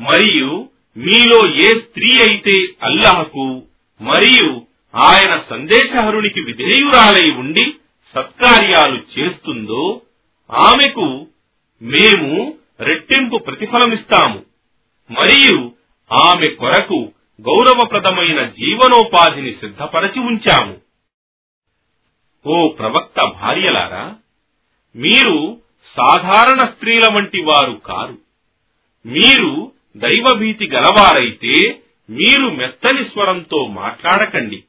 మరియు మీలో ఏ స్త్రీ అయితే అల్లహకు మరియు ఆయన సందేశహరునికి విధేయురాలై ఉండి సత్కార్యాలు చేస్తుందో ఆమెకు మేము రెట్టింపు ప్రతిఫలమిస్తాము. మరియు ఆమె కొరకు గౌరవప్రదమైన జీవనోపాధిని సిద్ధపరచి ఉంచాము. ఓ ప్రవక్త భార్యలారా మీరు సాధారణ స్త్రీల వంటి వారు కారు. మీరు దైవభీతి గలవారైతే మీరు మెత్తని స్వరంతో మాట్లాడకండి.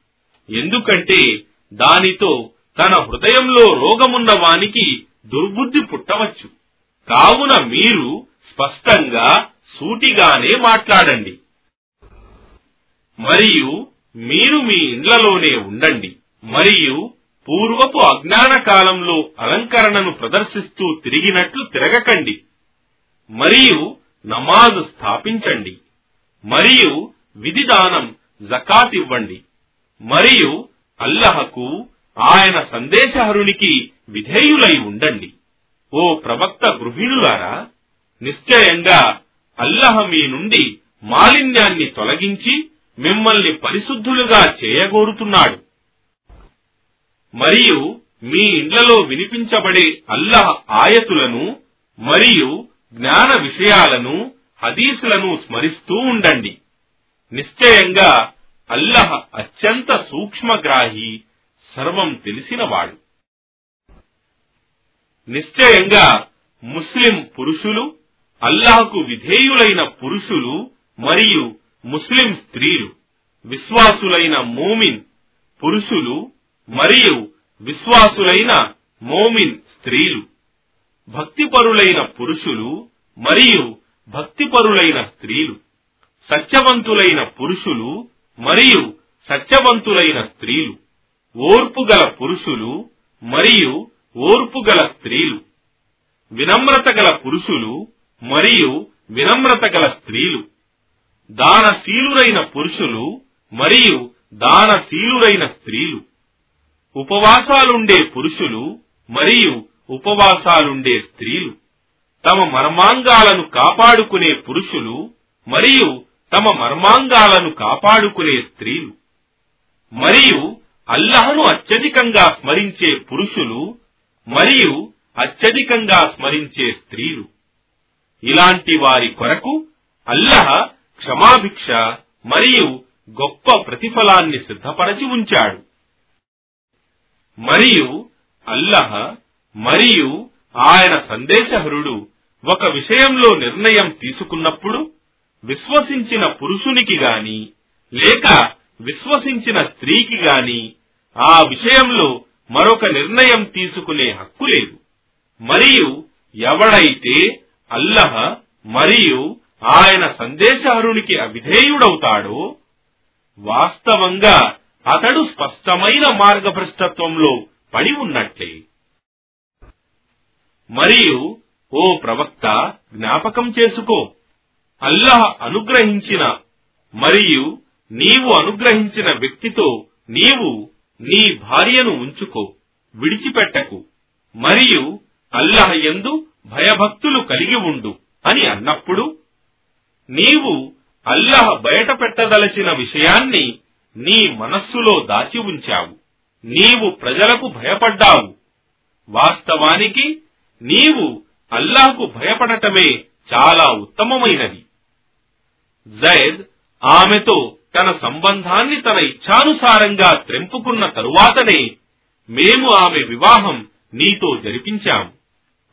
ఎందుకంటే దానితో తన హృదయంలో రోగమున్న వానికి దుర్బుద్ధి పుట్టవచ్చు. కావున మీరు స్పష్టంగా సూటిగానే మాట్లాడండి. మరియు మీరు మీ ఇండ్లలోనే ఉండండి. మరియు పూర్వపు అజ్ఞాన కాలంలో అలంకరణను ప్రదర్శిస్తూ తిరిగినట్లు తిరగకండి. మరియు నమాజ్ స్థాపించండి. మరియు విధిదానం జకాత్ ఇవ్వండి. మరియు అల్లహకు ఆయన సందేశహరునికి విధేయులై ఉండండి. ఓ ప్రవక్త గృహిణులారా నిశ్చయంగా అల్లహ మీ నుండి మాలిన్యాన్ని తొలగించి మిమ్మల్ని పరిశుద్ధులుగా చేయగోరుతున్నాడు. మరియు మీ ఇండ్లలో వినిపించబడే అల్లహ ఆయతులను మరియు జ్ఞాన విషయాలను హదీసులను స్మరిస్తూ ఉండండి. నిశ్చయంగా అల్లహ అత్యంత సూక్ష్మగ్రాహి సర్వం తెలిసినవాడు నిశ్చయంగా ముస్లిం పురుషులు అల్లాహకు విధేయులైన పురుషులు మరియు ముస్లిం స్త్రీలు విశ్వాసులైన మోమిన్ పురుషులు మరియు విశ్వాసులైన మోమిన్ స్త్రీలు. భక్తిపరులైన పురుషులు మరియు భక్తిపరులైన స్త్రీలు. సత్యవంతులైన పురుషులు మరియు సత్యవంతులైన స్త్రీలు. ఓర్పుగల పురుషులు మరియు ఓర్పుగల స్త్రీలు. వినమ్రత గల పురుషులు మరియు వినమ్రత గల స్త్రీలు. దానశీలురైన పురుషులు మరియు దానశీలురైన స్త్రీలు. ఉపవాసాలుండే పురుషులు మరియు ఉపవాసాలుండే స్త్రీలు తమ మర్మాంగాలను కాపాడుకునే పురుషులు మరియు తమ మర్మాంగాలను కాపాడుకునే స్త్రీలు మరియు అల్లహను అత్యధికంగా స్మరించే పురుషులు మరియు అత్యధికంగా స్మరించే స్త్రీలు. ఇలాంటి వారి కొరకు అల్లహ క్షమాభిక్ష మరియు గొప్ప ప్రతిఫలాన్ని సిద్ధపరచి ఉంచాడు. మరియు అల్లహ మరియు ఆయన సందేశహరుడు ఒక విషయంలో నిర్ణయం తీసుకున్నప్పుడు విశ్వసించిన పురుషునికి గాని లేక విశ్వసించిన స్త్రీకి గాని ఆ విషయంలో మరొక నిర్ణయం తీసుకునే హక్కు లేదు. మరియు ఎవడైతే అల్లహ మరియు ఆయన సందేశహరునికి అవిధేయుడవుతాడో వాస్తవంగా అతడు స్పష్టమైన మార్గభ్రష్టత్వంలో పడి ఉన్నట్లే. మరియు ఓ ప్రవక్త జ్ఞాపకం చేసుకో. అల్లాహ్ అనుగ్రహించిన మరియు నీవు అనుగ్రహించిన వ్యక్తితో నీవు నీ భార్యను ఉంచుకో విడిచిపెట్టకు. మరియు అల్లహ ఎందు భయభక్తులు కలిగి ఉండు అని అన్నప్పుడు నీవు అల్లహ బయట పెట్టదలచిన విషయాన్ని నీ మనస్సులో దాచి ఉంచావు. నీవు ప్రజలకు భయపడ్డావు. వాస్తవానికి నీవు అల్లాహకు భయపడటమే చాలా ఉత్తమమైనది. జైద్ ఆమెతో తన సంబంధాన్ని తన ఇచ్ఛానుసారంగా త్రెంపుకున్న తరువాతనే మేము ఆమె వివాహం నీతో జరిపించాం.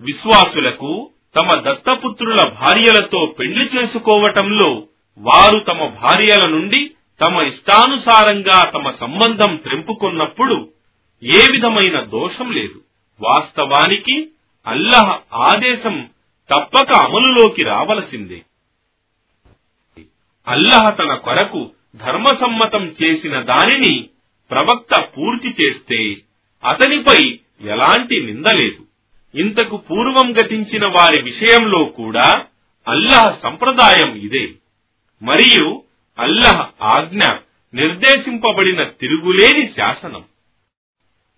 విశ్వాసులకు తమ దత్తపుత్రుల భార్యలతో పెళ్ళి చేసుకోవటంలో వారు తమ భార్యల నుండి తమ ఇష్టానుసారంగా తమ సంబంధం త్రెంపుకున్నప్పుడు ఏ విధమైన దోషం లేదు. వాస్తవానికి అల్లహ ఆదేశం తప్పక అమలులోకి రావలసిందే. అల్లహ తన కొరకు ధర్మసమ్మతం చేసిన దానిని ప్రవక్త పూర్తి చేస్తే అతనిపై ఎలాంటి నిందలేదు ఇంతకు పూర్వం గతించిన వారి విషయంలో కూడా అల్లహ సంప్రదాయం ఇదే. మరియు అల్లహ ఆజ్ఞ నిర్దేశింపబడిన తిరుగులేని శాసనం.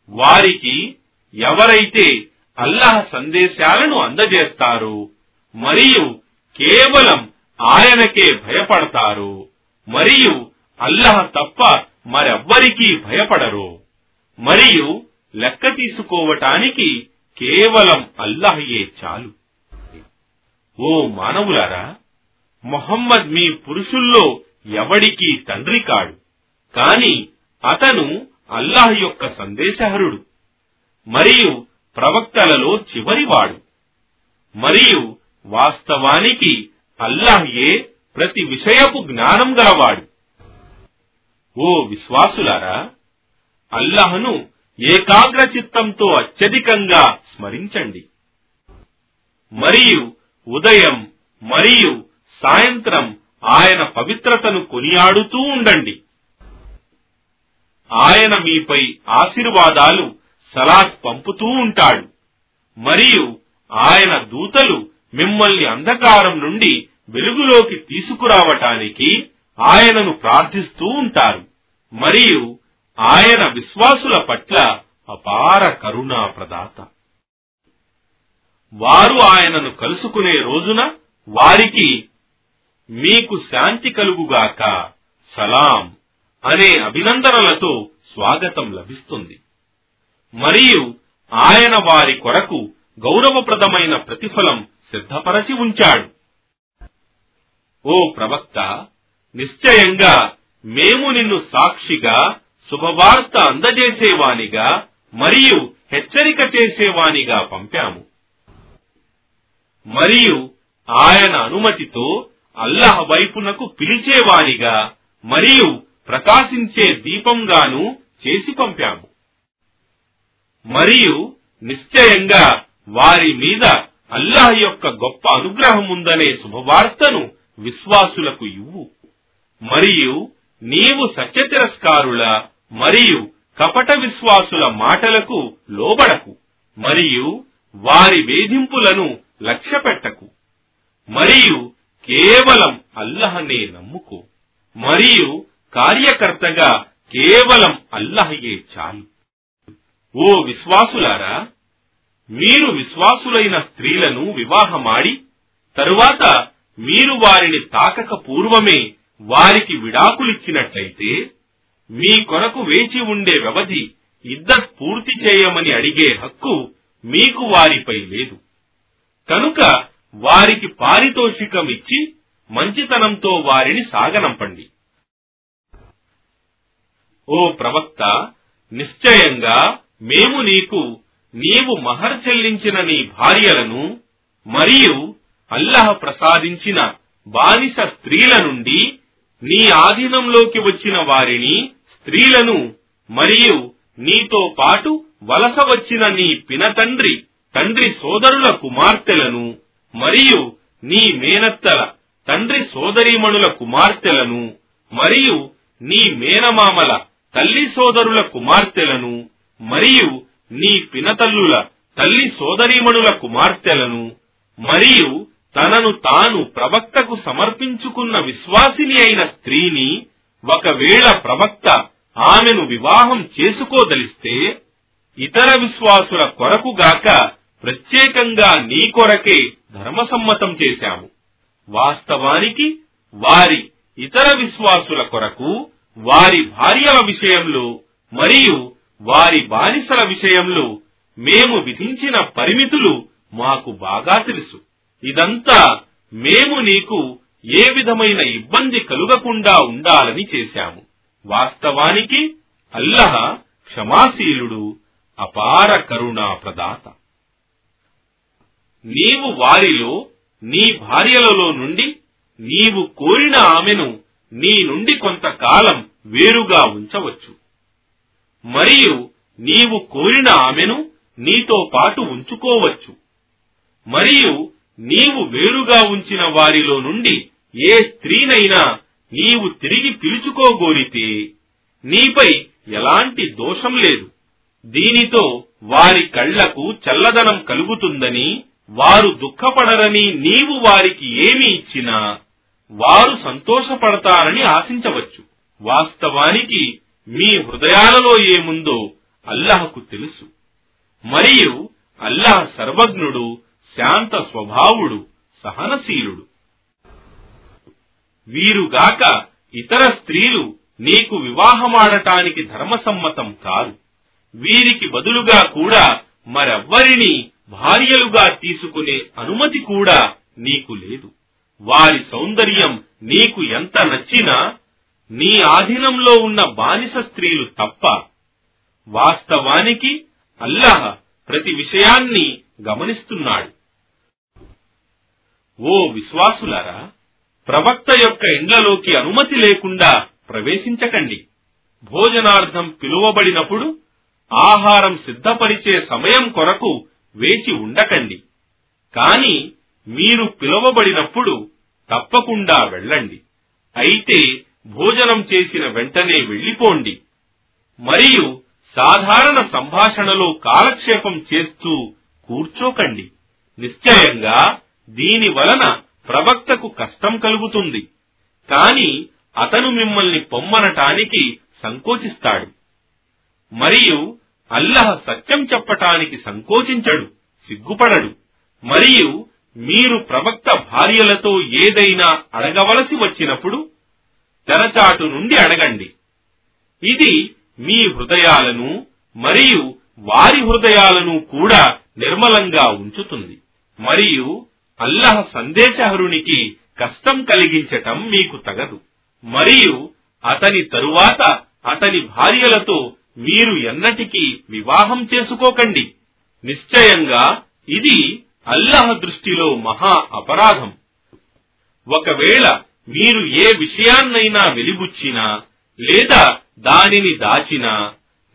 వారికి ఎవరైతే అల్లాహ్ సందేశాలను అందజేస్తారు. మరియు కేవలం ఆయనకే భయపడతారు. మరియు అల్లాహ్ తప్ప మరెవ్వరికీ భయపడరు. మరియు లెక్క తీసుకోవటానికి కేవలం అల్లాహయే చాలు. ఓ మానవులారా మొహమ్మద్ మీ పురుషుల్లో ఎవడికి తండ్రి కాడు. కాని అతను అల్లాహ్ యొక్క సందేశహరుడు. మరియు ప్రవక్తలలో చివరివాడు. మరియు వాస్తవానికి అల్లాహ్యే ప్రతి విషయపు జ్ఞానం గలవాడు. ఓ విశ్వాసులారా అల్లాహ్ను ఏకాగ్ర చిత్తంతో అత్యధికంగా స్మరించండి. మరియు ఉదయం మరియు సాయంత్రం ఆయన పవిత్రతను కొనియాడుతూ ఉండండి. ఆయన మీపై ఆశీర్వాదాలు సలాత్ పంపుతూ ఉంటాడు. మరియు ఆయన దూతలు మిమ్మల్ని అంధకారం నుండి వెలుగులోకి తీసుకురావటానికి ఆయనను ప్రార్థిస్తూ ఉంటారు. మరియు ఆయన విశ్వాసుల పట్ల అపార కరుణా ప్రదాత వారు ఆయనను కలుసుకునే రోజున వారికి మీకు శాంతి కలుగుగాక సలాం అనే అభినందనలతో స్వాగతం లభిస్తుంది. మరియు ఆయన వారి కొరకు గౌరవప్రదమైన ప్రతిఫలం సిద్ధపరచి ఉంచాడు. ఓ ప్రవక్త నిశ్చయంగా మేము నిన్ను సాక్షిగా శుభవార్త అందజేసేవానిగా మరియు హెచ్చరిక చేసేవానిగా పంపాము. మరియు ఆయన అనుమతితో అల్లహ వైపునకు పిలిచేవానిగా మరియు ప్రకాశించే దీపంగాను చేసి పంపాము. మరియు నిశ్చయంగా వారి మీద అల్లాహ్ యొక్క గొప్ప అనుగ్రహం ఉందనే శుభవార్తను విశ్వాసులకు ఇవ్వు. మరియు నీవు సత్యతిరస్కారుల మరియు కపట విశ్వాసుల మాటలకు లోబడకు. మరియు వారి వేధింపులను లక్ష్యపెట్టకు. మరియు కేవలం అల్లహనే నమ్ముకో. మరియు కార్యకర్తగా కేవలం అల్లహయే చాలు. ఓ విశ్వాసులారా మీరు విశ్వాసులైన స్త్రీలను వివాహమాడి తరువాత మీరు వారిని తాకక పూర్వమే వారికి విడాకులిచ్చినట్లయితే మీ కొరకు వేచి ఉండే వ్యవధి ఇద్దరు పూర్తి చేయమని అడిగే హక్కు మీకు వారిపై లేదు. కనుక వారికి పారితోషికం ఇచ్చి మంచితనంతో వారిని సాగనంపండి. ఓ ప్రవక్త నిశ్చయంగా మేము నీకు నీవు మహర్ చెల్లించిన నీ భార్యలను మరియు అల్లహ ప్రసాదించిన బానిస స్త్రీల నుండి నీ ఆధీనంలోకి వచ్చిన వారిని స్త్రీలను మరియు నీతో పాటు వలస వచ్చిన నీ పినతండ్రి తండ్రి సోదరుల కుమార్తెలను మరియు నీ మేనత్తల తండ్రి సోదరీమణుల కుమార్తెలను మరియు నీ మేనమామల తల్లి సోదరుల కుమార్తెలను మరియు నీ పినతల్లుల తల్లి సోదరీమణుల కుమార్తెలను మరియు తనను తాను ప్రవక్తకు సమర్పించుకున్న విశ్వాసిని అయిన స్త్రీని ఒకవేళ ప్రవక్త ఆమెను వివాహం చేసుకోదలిస్తే ఇతర విశ్వాసుల కొరకు గాక ప్రత్యేకంగా నీ కొరకే ధర్మసమ్మతం చేశాము. వాస్తవానికి వారి ఇతర విశ్వాసుల కొరకు వారి భార్యల విషయంలో మరియు వారి బానిసల విషయంలో మేము విధించిన పరిమితులు మాకు బాగా తెలుసు. ఇదంతా మేము నీకు ఏ విధమైన ఇబ్బంది కలుగకుండా ఉండాలని చేశాము. వాస్తవానికి అల్లహ క్షమాశీలుడు అపార కరుణా ప్రదాత. నీవు వారిలో నీ భార్యలలో నుండి నీవు కోరిన ఆమెను నీ నుండి కొంతకాలం వేరుగా ఉంచవచ్చు. మరియు నీవు కోరిన ఆమెను నీతో పాటు ఉంచుకోవచ్చు. మరియు నీవు వేరుగా ఉంచిన వారిలో నుండి ఏ స్త్రీనైనా నీవు తిరిగి పిలుచుకోగోరితే నీపై ఎలాంటి దోషం లేదు. దీనితో వారి కళ్ళకు చల్లదనం కలుగుతుందని వారు దుఃఖపడరని నీవు వారికి ఏమి ఇచ్చినా వారు సంతోషపడతారని ఆశించవచ్చు. వాస్తవానికి మీ హృదయాలలో ఏముందో అల్లహకు తెలుసు. మరియు అల్లాహ్ సర్వజ్ఞుడు శాంత స్వభావుడు సహనశీలుడు. వీరుగాక ఇతర స్త్రీలు నీకు వివాహమాడటానికి ధర్మసమ్మతం కాదు. వీరికి బదులుగా కూడా మరెవ్వరిని భార్యలుగా తీసుకునే అనుమతి కూడా నీకు లేదు. వారి సౌందర్యం నీకు ఎంత నచ్చినా నీ ఆధీనంలో ఉన్న బానిస స్త్రీలు తప్ప వాస్తవానికి అల్లాహ్ ప్రతి విషయాన్ని గమనిస్తున్నాడు. ఓ విశ్వాసులారా ప్రవక్త యొక్క ఇండ్లలోకి అనుమతి లేకుండా ప్రవేశించకండి. భోజనార్థం పిలువబడినప్పుడు ఆహారం సిద్ధపరిచే సమయం కొరకు వేచి ఉండకండి. కాని మీరు పిలువబడినప్పుడు తప్పకుండా వెళ్ళండి. అయితే భోజనం చేసిన వెంటనే వెళ్ళిపోండి మరియు సాధారణ సంభాషణలో కాలక్షేపం చేస్తూ కూర్చోకండి. నిశ్చయంగా దీని వలన ప్రవక్తకు కష్టం కలుగుతుంది. కాని అతను మిమ్మల్ని పొమ్మనటానికి సంకోచిస్తాడు. మరియు అల్లహ సత్యం చెప్పటానికి సంకోచించడు సిగ్గుపడడు. మరియు మీరు ప్రవక్త భార్యలతో ఏదైనా అడగవలసి వచ్చినప్పుడు తెరచాటు నుండి అడగండి. ఇది మీ హృదయాలను మరియు వారి హృదయాలను కూడా నిర్మలంగా ఉంచుతుంది. మరియు అల్లహ సందేశహరునికి కష్టం కలిగించటం మీకు తగదు. మరియు అతని తరువాత అతని భార్యలతో మీరు ఎన్నటికీ వివాహం చేసుకోకండి. నిశ్చయంగా ఇది అల్లహ దృష్టిలో మహా అపరాధం. ఒకవేళ మీరు ఏ విషయాన్నైనా వెలిబుచ్చినా లేదా దానిని దాచినా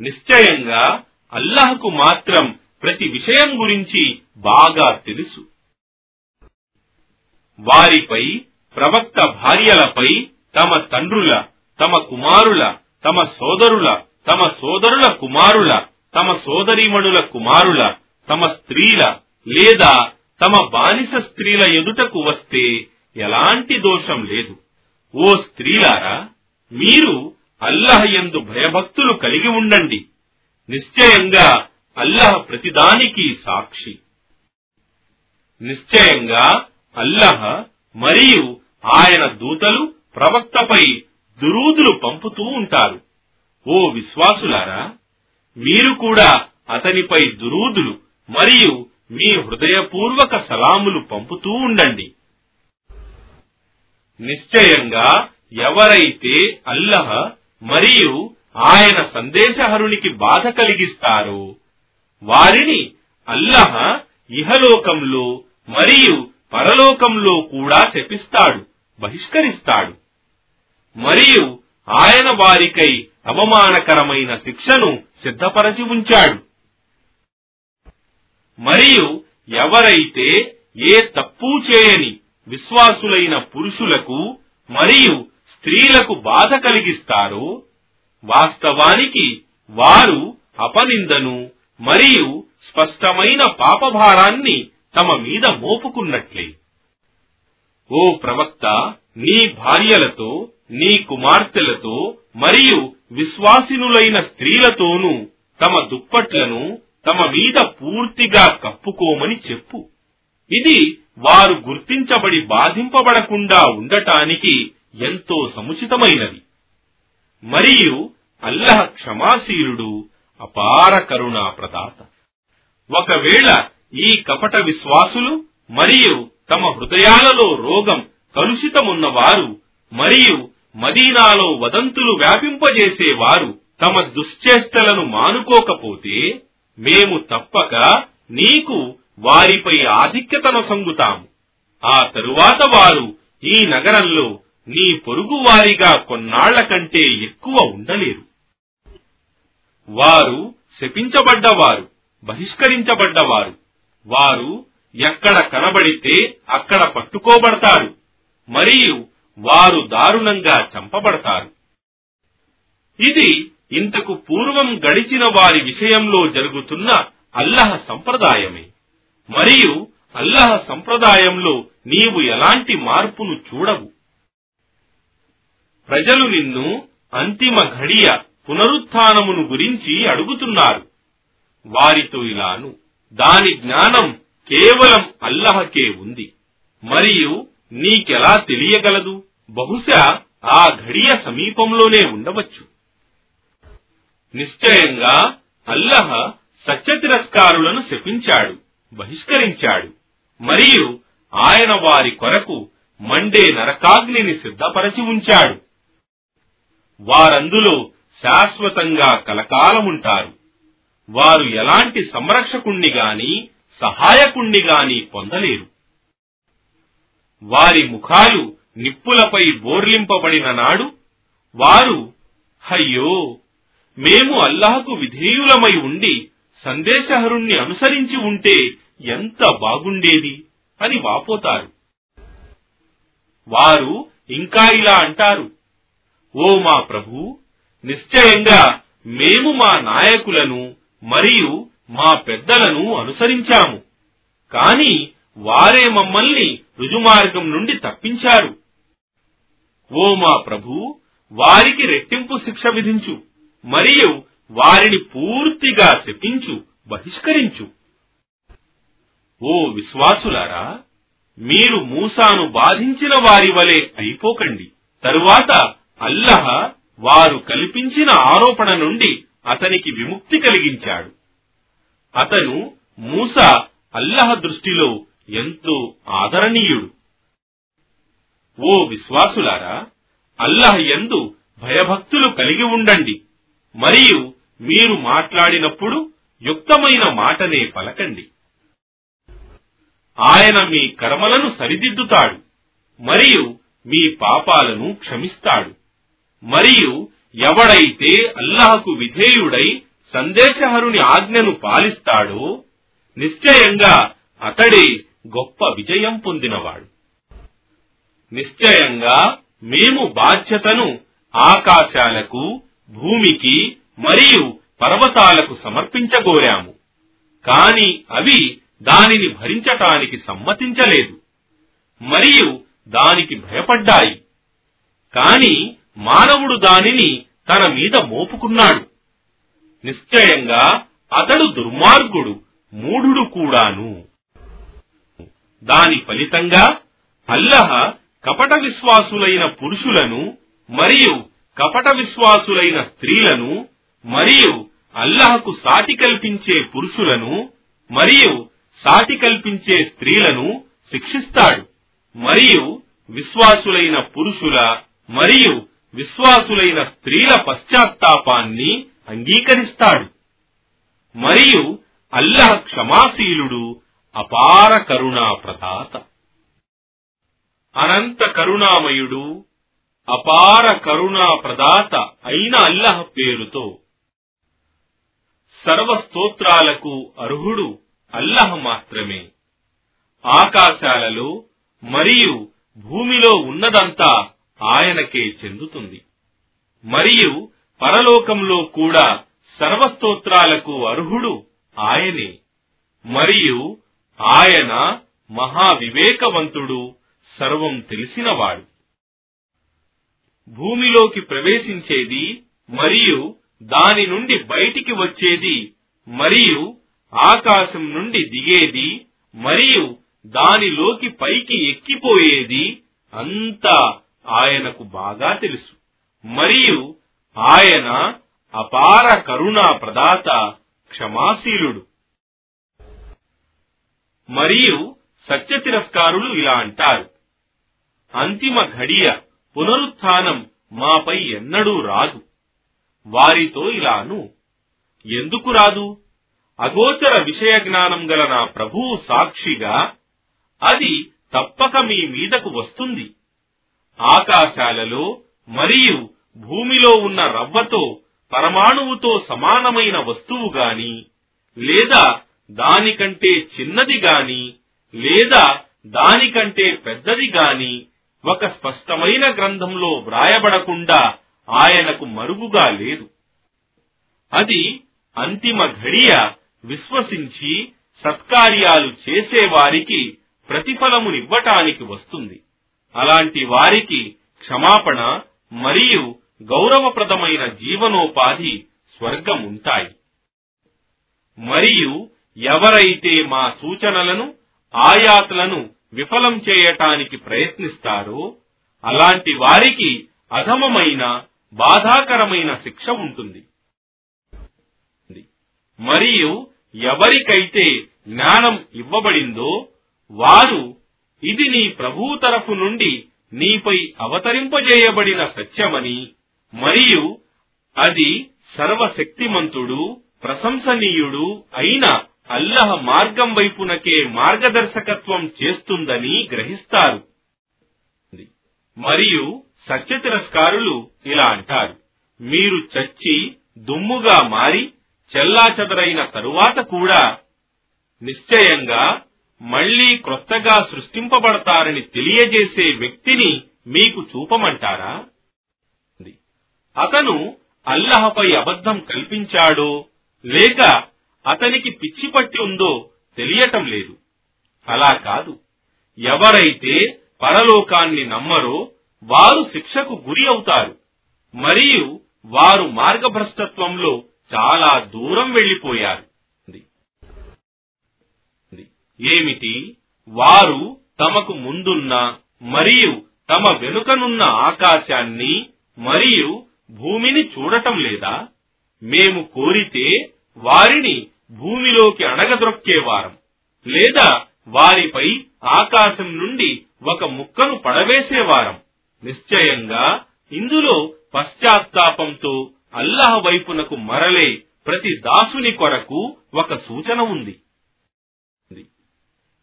నిశ్చయంగా అల్లహకు మాత్రం ప్రతి విషయం గురించి బాగా తెలుసు. వారిపై ప్రవక్త భార్యలపై తమ తండ్రుల తమ కుమారుల తమ సోదరుల తమ సోదరుల కుమారుల తమ సోదరిమణుల కుమారుల తమ స్త్రీల లేదా తమ బానిస స్త్రీల ఎదుటకు వస్తే ఎలాంటి దోషం లేదు. ఓ స్త్రీలారా మీరు అల్లహ ఎందు భయభక్తులు కలిగి ఉండండి. నిశ్చయంగా అల్లహ ప్రతిదానికి సాక్షి. నిశ్చయంగా అల్లహ మరియు ఆయన దూతలు ప్రవక్తపై దురూదులు పంపుతూ ఉంటారు. ఓ విశ్వాసులారా మీరు కూడా అతనిపై దురూదులు మరియు మీ హృదయపూర్వక సలాములు పంపుతూ ఉండండి. నిశ్చయంగా ఎవరైతే అల్లహ మరియు ఆయన సందేశహరునికి బాధ కలిగిస్తారో వారిని అల్లహ ఇహలోకంలో మరియు పరలోకంలో కూడా శపిస్తాడు బహిష్కరిస్తాడు. మరియు ఆయన వారికై అవమానకరమైన శిక్షను సిద్ధపరచి ఉంచాడు. మరియు ఎవరైతే ఏ తప్పు చేయని విశ్వాసులైన పురుషులకు మరియు స్త్రీలకు బాధ కలిగిస్తారో. వాస్తవానికి వారు అపనిందను మరియు స్పష్టమైన పాపభారాన్ని తమ మీద మోపుకున్నట్లే. ఓ ప్రవక్త నీ భార్యలతో నీ కుమార్తెలతో మరియు విశ్వాసినులైన స్త్రీలతోనూ తమ దుప్పట్లను తమ మీద పూర్తిగా కప్పుకోమని చెప్పు. ఇది వారు గుర్తించబడి బాధింపబడకుండా ఉండటానికి ఎంతో సముచితమైనది. మరియు అల్లహ క్షమాశీలుడు అపార కరుణా ప్రదాత. ఒకవేళ ఈ కపట విశ్వాసులు మరియు తమ హృదయాలలో రోగం కలుషితమున్నవారు మరియు మదీనాలో వదంతులు వ్యాపింపజేసేవారు తమ దుశ్చేష్టలను మానుకోకపోతే మేము తప్పక నీకు వారిపై ఆధిక్యతను సంగుతాము. ఆ తరువాత వారు ఈ నగరంలో నీ పొరుగు వారిగా కొన్నాళ్ళ కంటే ఎక్కువ ఉండలేరు. వారు శపించబడ్డవారు బహిష్కరించబడ్డవారు. వారు ఎక్కడ కనబడితే అక్కడ పట్టుకోబడతారు. మరియు వారు దారుణంగా చంపబడతారు. ఇది ఇంతకు పూర్వం గడిచిన వారి విషయంలో జరుగుతున్న అల్లహ సంప్రదాయమే. మరియు అల్లహ సంప్రదాయంలో నీవు ఎలాంటి మార్పును చూడవు. ప్రజలు నిన్ను అంతిమ ఘడియ పునరుత్నమును గురించి అడుగుతున్నారు. వారితో ఇలాను. దాని జ్ఞానం కేవలం అల్లహకే ఉంది. మరియు నీకెలా తెలియగలదు? బహుశా ఆ ఘడియ సమీపంలోనే ఉండవచ్చు. నిశ్చయంగా అల్లహ సత్య తిరస్కారులను శపించాడు. బహిష్కరించాడు. మరియు ఆయన వారి కొరకు మండే నరకాగ్నిని సిద్ధపరచి ఉంచాడు. వారందులో శాశ్వతంగా కలకాలముంటారు. వారు ఎలాంటి సంరక్షకుణ్ణి గాని సహాయకుణ్ణి గాని పొందలేరు. వారి ముఖాలు నిప్పులపై బోర్లింపబడిన నాడు వారు అయ్యో మేము అల్లాహకు విధేయులమై ఉండి సందేశహరుణ్ణి అనుసరించి ఉంటే ఎంత బాగుండేది అని వాపోతారు. వారు ఇంకా ఇలా అంటారు ఓ మా ప్రభు నిశ్చయంగా మేము మా నాయకులను మరియు మా పెద్దలను అనుసరించాము. కాని వారే మమ్మల్ని రుజుమార్గం నుండి తప్పించారు. ఓ మా ప్రభు వారికి రెట్టింపు శిక్ష విధించు మరియు వారిని పూర్తిగా శపించు బహిష్కరించు. ఓ విశ్వాసులారా మీరు మూసాను బాధించిన వారి వలె అయిపోకండి. తరువాత అల్లహ వారు కల్పించిన ఆరోపణ నుండి అతనికి విముక్తి కలిగించాడు. అతను మూస అల్లహ దృష్టిలో ఎంతో ఆదరణీయుడు. ఓ విశ్వాసులారా అల్లహ ఎందు భయభక్తులు కలిగి ఉండండి. మరియు మీరు మాట్లాడినప్పుడు యుక్తమైన మాటనే పలకండి. ఆయన మీ కర్మలను సరిదిద్దుతాడు మరియు మీ పాపాలను క్షమిస్తాడు. మరియు ఎవడైతే అల్లాహకు విధేయుడై సందేశహరుని ఆజ్ఞను పాలిస్తాడో నిశ్చయంగా అతడే గొప్ప విజయం పొందినవాడు. నిశ్చయంగా మేము బాధ్యతను ఆకాశాలకు భూమికి మరియు పర్వతాలకు సమర్పించగోరాము కాని అవి దానిని భరించటానికి సమ్మతించలేదు. మరియు దానికి భయపడ్డాయి. కాని మానవుడు దానిని తన మీద మోపుకున్నాడు. నిశ్చయంగా అతడు దుర్మార్గుడు మూఢుడు కూడాను. దాని ఫలితంగా అల్లహ కపట విశ్వాసులైన పురుషులను మరియు కపట విశ్వాసులైన స్త్రీలను మరియు అల్లహకు సాటి కల్పించే పురుషులను మరియు సాటి కల్పించే స్త్రీలను శిక్షిస్తాడు. మరియు విశ్వాసులైన పురుషుల మరియు విశ్వాసులైన స్త్రీల పశ్చాత్తాపాన్ని అంగీకరిస్తాడు. మరియు అల్లహ క్షమాశీలుడు అపార కరుణా ప్రదాత అనంత కరుణామయుడు అపార కరుణా ప్రదాత అయిన అల్లహ పేరుతో సర్వ స్తోత్రాలకు అర్హుడు అల్లహ మాత్రమే. ఆకాశాలలో మరియు భూమిలో ఉన్నదంతా ఆయనకే చెందుతుంది. మరియు పరలోకంలో కూడా సర్వస్తోత్రాలకు అర్హుడు ఆయనే. మరియు ఆయన మహావివేకవంతుడు సర్వం తెలిసినవాడు. భూమిలోకి ప్రవేశించేది మరియు దాని నుండి బయటికి వచ్చేది మరియు ఆకాశం నుండి దిగేది మరియు దానిలోకి పైకి ఎక్కిపోయేది అంతా ఆయనకు బాగా తెలుసు. మరియు ఆయన అపార కరుణా ప్రదాత క్షమాశీలుడు. మరియు సత్య తిరస్కారులు ఇలా అంటారు. అంతిమ ఘడియ పునరుత్థానం మాపై ఎన్నడూ రాదు. వారితో ఇలాను. ఎందుకు రాదు? అగోచర విషయ జ్ఞానం గల నా ప్రభువు సాక్షిగా అది తప్పక మీ మీదకు వస్తుంది. ఆకాశాలలో మరియు భూమిలో ఉన్న రవ్వతో పరమాణువుతో సమానమైన వస్తువు గాని లేదా దానికంటే చిన్నది గాని లేదా దానికంటే పెద్దది గాని ఒక స్పష్టమైన గ్రంథంలో వ్రాయబడకుండా ఆయనకు మరుగుగా లేదు. అది అంతిమ ఘడియ విశ్వసించి సత్కార్యాలు చేసేవారికి ప్రతిఫలమునివ్వటానికి వస్తుంది. అలాంటి వారికి క్షమాపణ మరియు గౌరవప్రదమైన జీవనోపాధి స్వర్గం ఉంటాయి మరియు ఎవరైతే మా సూచనలను ఆయాతులను విఫలం చేయటానికి ప్రయత్నిస్తారో అలాంటి వారికి అధమమైన బాధాకరమైన శిక్ష ఉంటుంది. మరియు ఎవరికైతే జ్ఞానం ఇవ్వబడిందో వారు ఇది నీ ప్రభువు తరఫు నుండి నీపై అవతరింపజేయబడిన సత్యమని మరియు అది సర్వశక్తిమంతుడు ప్రశంసనీయుడు అయిన అల్లహ మార్గం వైపునకే మార్గదర్శకత్వం చేస్తుందని గ్రహిస్తారు. మరియు సత్య తిరస్కారులు ఇలా అంటారు మీరు చచ్చి దుమ్ముగా మారి చెల్లాచెదరైన తరువాత కూడా నిశ్చయంగా మళ్ళీ క్రొత్తగా సృష్టింపబడతారని తెలియజేసే వ్యక్తిని మీకు చూపమంటారా? అతను అల్లహపై అబద్ధం కల్పించాడో లేక అతనికి పిచ్చి పట్టి ఉందో తెలియటం లేదు. అలా కాదు. ఎవరైతే పరలోకాన్ని నమ్మరో వారు శిక్షకు గురి అవుతారు. మరియు వారు మార్గభ్రష్టత్వంలో చాలా దూరం వెళ్ళిపోయారు ఏమిటి? వారు తమకు ముందున్న మరియు తమ వెనుకనున్న ఆకాశాన్ని మరియు భూమిని చూడటం లేదా? మేము కోరితే వారిని భూమిలోకి అడగదొక్కేవారం లేదా వారిపై ఆకాశం నుండి ఒక ముక్కను పడవేసేవారం. నిశ్చయంగా ఇందులో పశ్చాత్తాపంతో అల్లాహ్ వైపునకు మరలే ప్రతి దాసుని కొరకు ఒక సూచన ఉంది.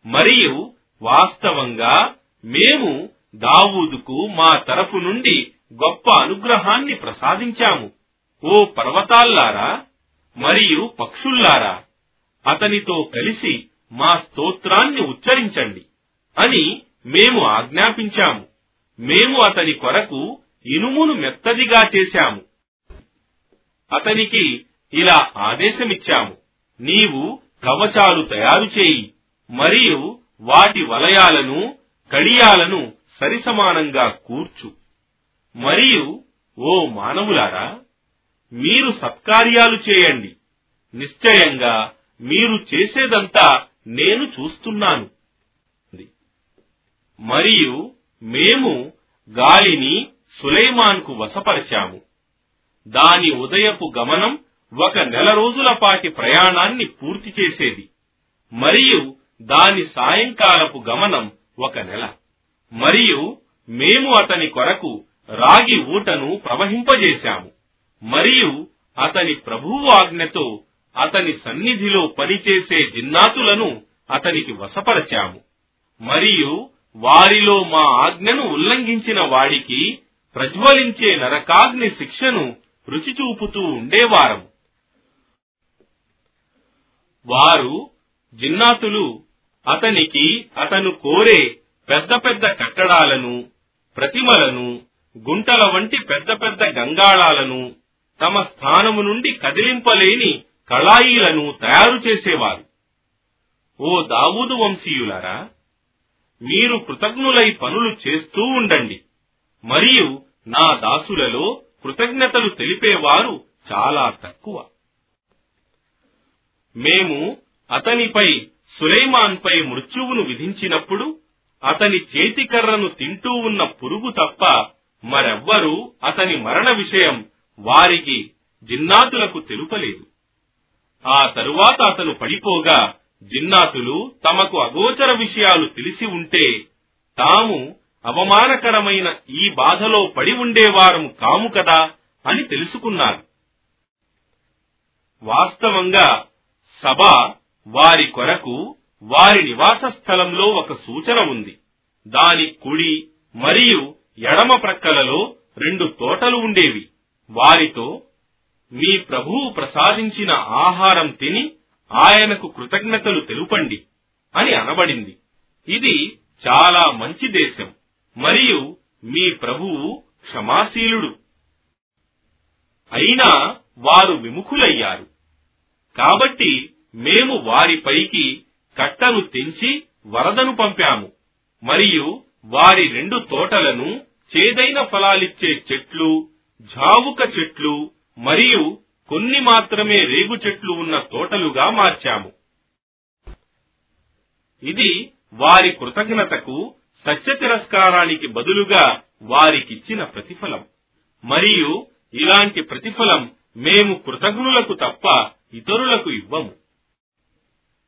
మరియు వాస్తవంగా మేము దావూదుకు మా తరపు నుండి గొప్ప అనుగ్రహాన్ని ప్రసాదించాము. ఓ పర్వతాల్లారా మరియు పక్షుల్లారా అతనితో కలిసి మా స్తోత్రాన్ని ఉచ్చరించండి అని మేము ఆజ్ఞాపించాము. మేము అతని కొరకు ఇనుమును మెత్తదిగా చేశాము. అతనికి ఇలా ఆదేశమిచ్చాము. నీవు కవచాలు తయారు చేయి మరియు వాటి వలయాలను కడియాలను సరిసమానంగా కూర్చు. మరియు ఓ మానవులారా మీరు సత్కార్యాలు చేయండి. నిశ్చయంగా మీరు చేసేదంతా నేను చూస్తున్నాను. మరియు మేము గాలిని సులైమాన్కు వశపరిచాము. దాని ఉదయపు గమనం ఒక నెల రోజుల పాటి ప్రయాణాన్ని పూర్తి చేసేది. మరియు దాని సాయంకాలపు గమనం ఒక నెల. మరియు మేము అతని కొరకు రాగి ఊటను ప్రవహింపజేశాము. మరియు అతని ప్రభువు ఆజ్ఞతో అతని సన్నిధిలో పనిచేసే జిన్నాతులను అతనికి వశపరచాము. మరియు వారిలో మా ఆజ్ఞను ఉల్లంఘించిన వాడికి ప్రజ్వలించే నరకాగ్ని శిక్షను రుచి చూపుతూ ఉండేవారం వారు జిన్నాతులు అతనికి అతను కోరే పెద్ద పెద్ద కట్టడాలను ప్రతిమలను గుంటల వంటి పెద్ద పెద్ద గంగాళాలను తమ స్థానము నుండి కదిలింపలేని కళాయిలను తయారు చేసేవారు. ఓ దావూదు వంశీయులారా మీరు కృతజ్ఞులై పనులు చేస్తూ ఉండండి. మరియు నా దాసులలో కృతజ్ఞతలు తెలిపేవారు చాలా తక్కువ. మేము అతనిపై సులైమాన్పై మృత్యువును విధించినప్పుడు అతని చేతికర్రను తింటూ ఉన్న పురుగు తప్ప మరెవ్వరూ అతని మరణ విషయం వారికి జిన్నాతులకు తెలుపలేదు. ఆ తరువాత అతను పడిపోగా జిన్నాతులు తమకు అగోచర విషయాలు తెలిసి ఉంటే తాము అవమానకరమైన ఈ బాధలో పడి ఉండేవారం కాము కదా అని తెలుసుకున్నారు వాస్తవంగా సభ వారి కొరకు వారి నివాస స్థలంలో ఒక సూచన ఉంది. దాని కుడి మరియు ఎడమ ప్రక్కలలో రెండు తోటలు ఉండేవి. వారితో మీ ప్రభువు ప్రసాదించిన ఆహారం తిని ఆయనకు కృతజ్ఞతలు తెలుపండి అని అనబడింది. ఇది చాలా మంచి దేశం. మరియు మీ ప్రభువు క్షమాశీలుడు. అయినా వారు విముఖులయ్యారు. కాబట్టి మేము వారిపైకి కట్టను తెంచి వరదను పంపాము. మరియు వారి రెండు తోటలను చేదైన ఫలాలిచ్చే చెట్లు జావుక చెట్లు మరియు కొన్ని మాత్రమే రేగు చెట్లు ఉన్న తోటలుగా మార్చాము. ఇది వారి కృతజ్ఞతకు సత్య తిరస్కారానికి బదులుగా వారికిచ్చిన ప్రతిఫలం. మరియు ఇలాంటి ప్రతిఫలం మేము కృతజ్ఞులకు తప్ప ఇతరులకు ఇవ్వము.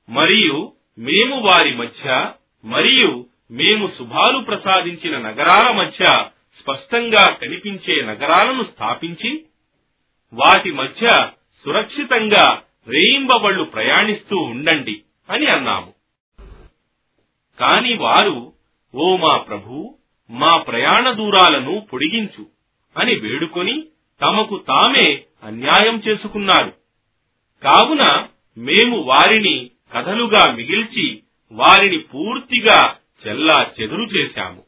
మరియు మేము వారి మధ్య మరియు మేము శుభాలు ప్రసాదించిన నగరాల మధ్య స్పష్టంగా కనిపించే నగరాలను స్థాపించి వాటి మధ్య సురక్షితంగా రేయింబవళ్ళు ప్రయాణిస్తూ ఉండండి అని అన్నాము. కాని వారు ఓ మా ప్రభు మా ప్రయాణ దూరాలను పొడిగించు అని వేడుకొని తమకు తామే అన్యాయం చేసుకున్నారు. కావున మేము వారిని కథలుగా మిగిల్చి వారిని పూర్తిగా చెల్లా చెదురు చేశాము.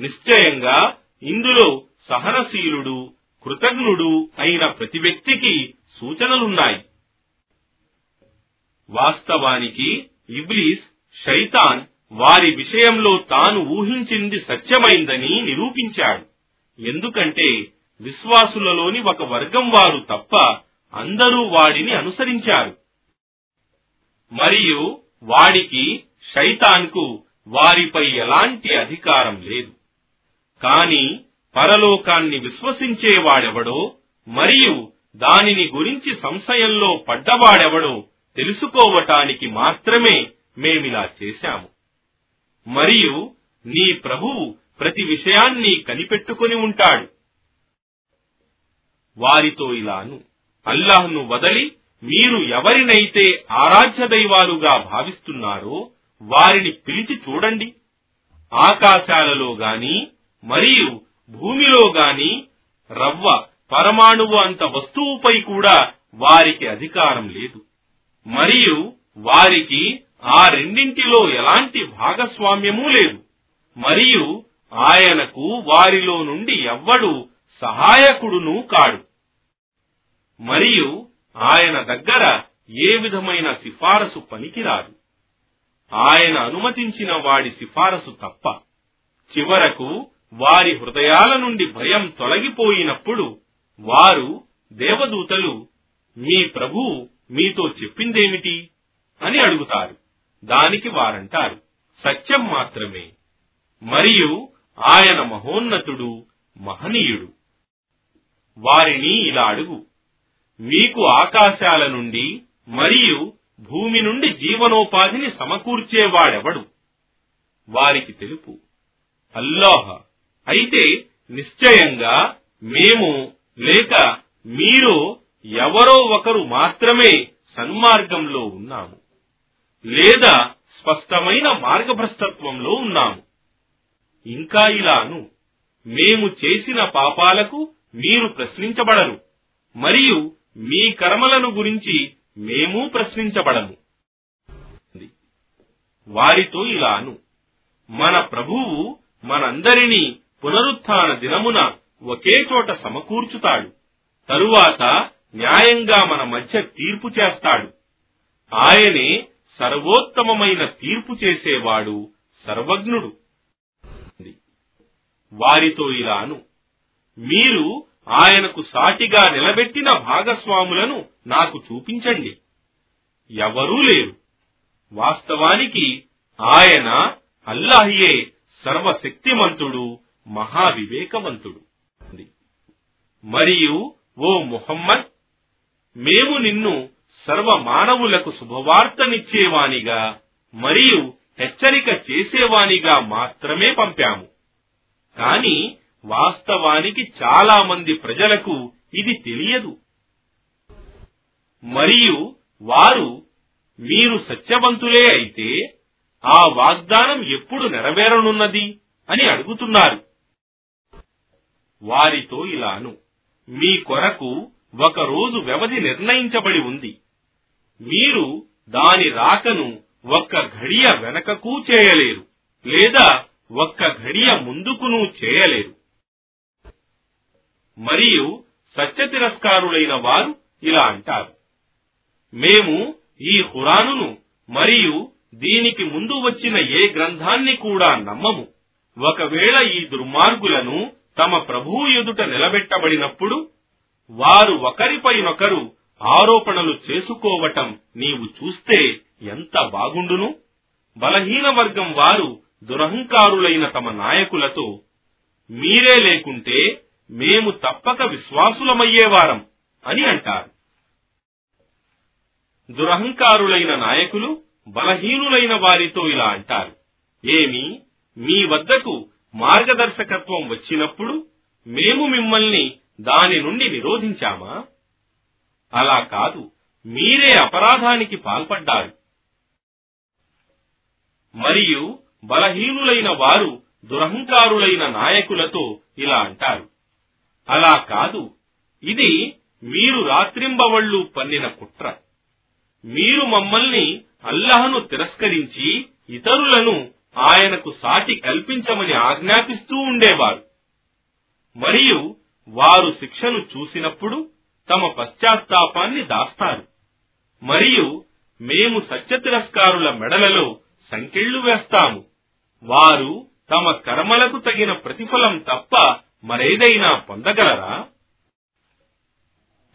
నిశ్చయంగా ఇందులో సహనశీలుడు కృతజ్ఞుడు అయిన ప్రతి వ్యక్తికి సూచనలున్నాయి. వాస్తవానికి ఇబ్లీస్ షైతాన్ వారి విషయంలో తాను ఊహించింది సత్యమైందని నిరూపించాడు. ఎందుకంటే విశ్వాసులలోని ఒక వర్గం వారు తప్ప అందరూ వాడిని అనుసరించారు. మరియు వాడికి శైతాన్కు వారిపై ఎలాంటి అధికారం లేదు. కాని పరలోకాన్ని విశ్వసించేవాడెవడో మరియు దానిని గురించి సంశయంలో పడ్డవాడెవడో తెలుసుకోవటానికి మాత్రమే మేమిలా చేశాము. మరియు నీ ప్రభువు ప్రతి విషయాన్ని కనిపెట్టుకుని ఉంటాడు. వారితో ఇలాను. అల్లాహ్ను వదలి మీరు ఎవరినైతే ఆరాధ్య దైవాలుగా భావిస్తున్నారో వారిని పిలిచి చూడండి. ఆకాశాలలో గాని మరియు భూమిలో గాని రవ్వ పరమాణువు అంత వస్తువుపై కూడా వారికి అధికారం లేదు. మరియు వారికి ఆ రెండింటిలో ఎలాంటి భాగస్వామ్యమూ లేదు. మరియు ఆయనకు వారిలో నుండి ఎవ్వడు సహాయకుడును కాడు. మరియు ఆయన దగ్గర ఏ విధమైన సిఫారసు పనికిరాదు. ఆయన అనుమతించిన వాడి సిఫారసు తప్ప. చివరకు వారి హృదయాల నుండి భయం తొలగిపోయినప్పుడు వారు దేవదూతలు మీ ప్రభు మీతో చెప్పిందేమిటి? అని అడుగుతారు. దానికి వారంటారు. సత్యం మాత్రమే. మరియు ఆయన మహోన్నతుడు మహనీయుడు. వారిని ఇలా అడుగు. మీకు ఆకాశాల నుండి మరియు భూమి నుండి జీవనోపాధిని సమకూర్చేవాడెవడు? వారికి తెలుపు. అల్లాహ అయితే నిశ్చయంగా మేము లేక మీరు ఎవరో ఒకరు మాత్రమే సన్మార్గంలో ఉన్నాము. లేదా స్పష్టమైన మార్గభ్రష్టత్వంలో ఉన్నాము. ఇంకా ఇలాను మేము చేసిన పాపాలకు మీరు ప్రశ్నించబడరు మరియు మీ కర్మలను గురించి మేము ప్రశ్నించబడము. వారితో ఇలాను మన ప్రభువు మనందరినీ పునరుత్థాన దినమున ఒకే చోట సమకూర్చుతాడు తరువాత న్యాయంగా మన మధ్య తీర్పు చేస్తాడు. ఆయనే సర్వోత్తమమైన తీర్పు చేసేవాడు సర్వజ్ఞుడు. వారితో ఇలాను. మీరు ఆయనకు సాటిగా నిలబెట్టిన భాగస్వాములను నాకు చూపించండి. ఎవరూ లేరు. వాస్తవానికి ఆయన అల్లాహియే సర్వశక్తిమంతుడు మహావివేకవంతుడు. మరియు ఓ ముహమ్మద్ మేము నిన్ను సర్వ మానవులకు శుభవార్తనిచ్చేవానిగా మరియు హెచ్చరిక చేసేవానిగా మాత్రమే పంపాము. కాని వాస్తవానికి చాలా మంది ప్రజలకు ఇది తెలియదు. మరియు వారు మీరు సత్యవంతులే అయితే ఆ వాగ్దానం ఎప్పుడు నెరవేరనున్నది? అని అడుగుతున్నారు. వారితో ఇలాను మీ కొరకు ఒక రోజు వ్యవధి నిర్ణయించబడి ఉంది. మీరు దాని రాకను ఒక్క ఘడియ వెనకకు చేయలేరు లేదా ఒక్క ఘడియ ముందుకును చేయలేరు. మరియు సత్య తిరస్కారులైన వారు ఇలా అంటారు. మేము ఈ ఖురానును మరియు దీనికి ముందు వచ్చిన ఏ గ్రంథాన్ని కూడా నమ్మము. ఒకవేళ ఈ దుర్మార్గులను తమ ప్రభువు ఎదుట నిలబెట్టబడినప్పుడు వారు ఒకరిపైనొకరు ఆరోపణలు చేసుకోవటం నీవు చూస్తే ఎంత బాగుండును? బలహీన వర్గం వారు దురహంకారులైన తమ నాయకులతో మీరే లేకుంటే మేము తప్పక విశ్వాసులమయ్యేవారం అని అంటారు. దురహంకారులైన నాయకులు బలహీనులైన వారితో ఇలా అంటారు. ఏమి మీ వద్దకు మార్గదర్శకత్వం వచ్చినప్పుడు మేము మిమ్మల్ని దాని నుండి నిరోధించామా? అలా కాదు మీరే అపరాధానికి పాల్పడ్డారు. మరియు బలహీనులైన వారు దురహంకారులైన నాయకులతో ఇలా అంటారు. అలా కాదు ఇది మీరు రాత్రింబవళ్ళు పన్నిన కుట్ర. మీరు మమ్మల్ని అల్లహను తిరస్కరించి ఇతరులను ఆయనకు సాటి కల్పించమని ఆజ్ఞాపిస్తూ ఉండేవారు. మరియు వారు శిక్షను చూసినప్పుడు తమ పశ్చాత్తాపాన్ని దాస్తారు. మరియు మేము సత్య తిరస్కారుల మెడలలో సంకెళ్ళు వేస్తాము. వారు తమ కర్మలకు తగిన ప్రతిఫలం తప్ప మరేదైనా పొందగలరా?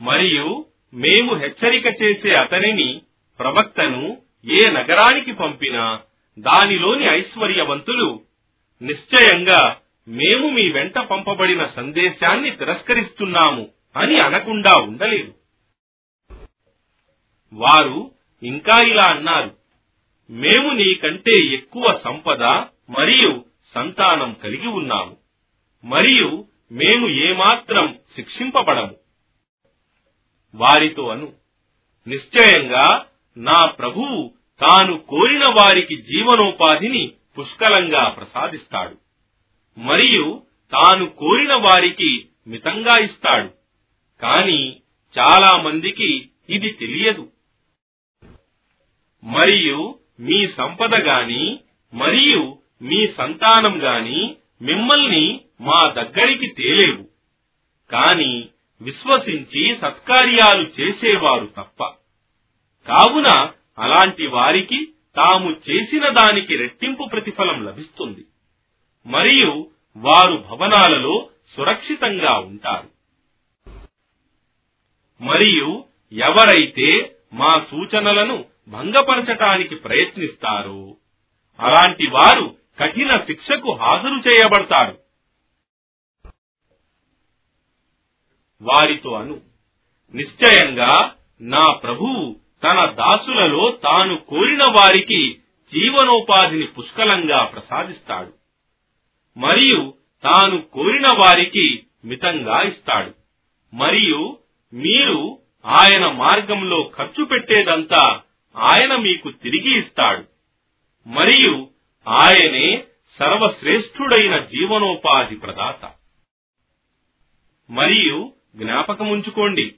మరియు మేము హెచ్చరిక చేసే అతనిని ప్రవక్తను ఏ నగరానికి పంపినా దానిలోని ఐశ్వర్యవంతులు నిశ్చయంగా మేము మీ వెంట పంపబడిన సందేశాన్ని తిరస్కరిస్తున్నాము. అని అనకుండా ఉండలేదు వారు ఇంకా ఇలా అన్నారు మేము నీకంటే ఎక్కువ సంపద మరియు సంతానం కలిగి ఉన్నాము మరియు మేము ఏమాత్రం శిక్షింపబడము. వారితో అను నిశ్చయంగా నా ప్రభువు తాను కోరిన వారికి జీవనోపాధిని పుష్కలంగా ప్రసాదిస్తాడు మరియు తాను కోరిన వారికి మితంగా ఇస్తాడు. కాని చాలా మందికి ఇది తెలియదు. మరియు మీ సంపద గాని మరియు మీ సంతానం గాని మిమ్మల్ని మా దగ్గరికి తేలేవు. కాని విశ్వసించి సత్కార్యాలు చేసేవారు తప్ప. కావున అలాంటి వారికి తాము చేసిన దానికి రెట్టింపు ప్రతిఫలం లభిస్తుంది. మరియు వారు భవనాలలో సురక్షితంగా ఉంటారు. మరియు ఎవరైతే మా సూచనలను భంగపరచటానికి ప్రయత్నిస్తారు అలాంటి వారు కఠిన శిక్షకు హాజరు చేయబడతారు. వారితో అను. నిశ్చయంగా నా ప్రభువు తన దాసులలో తాను కోరిన వారికి జీవనోపాధిని పుష్కలంగా ప్రసాదిస్తాడు. మరియు తాను కోరిన వారికి మితంగా ఇస్తాడు. మరియు మీరు ఆయన మార్గంలో ఖర్చు పెట్టేదంతా ఆయన మీకు తిరిగి ఇస్తాడు. మరియు ఆయనే సర్వశ్రేష్ఠుడైన జీవనోపాధి ప్రదాత. మరియు జ్ఞాపకముంచుకోండి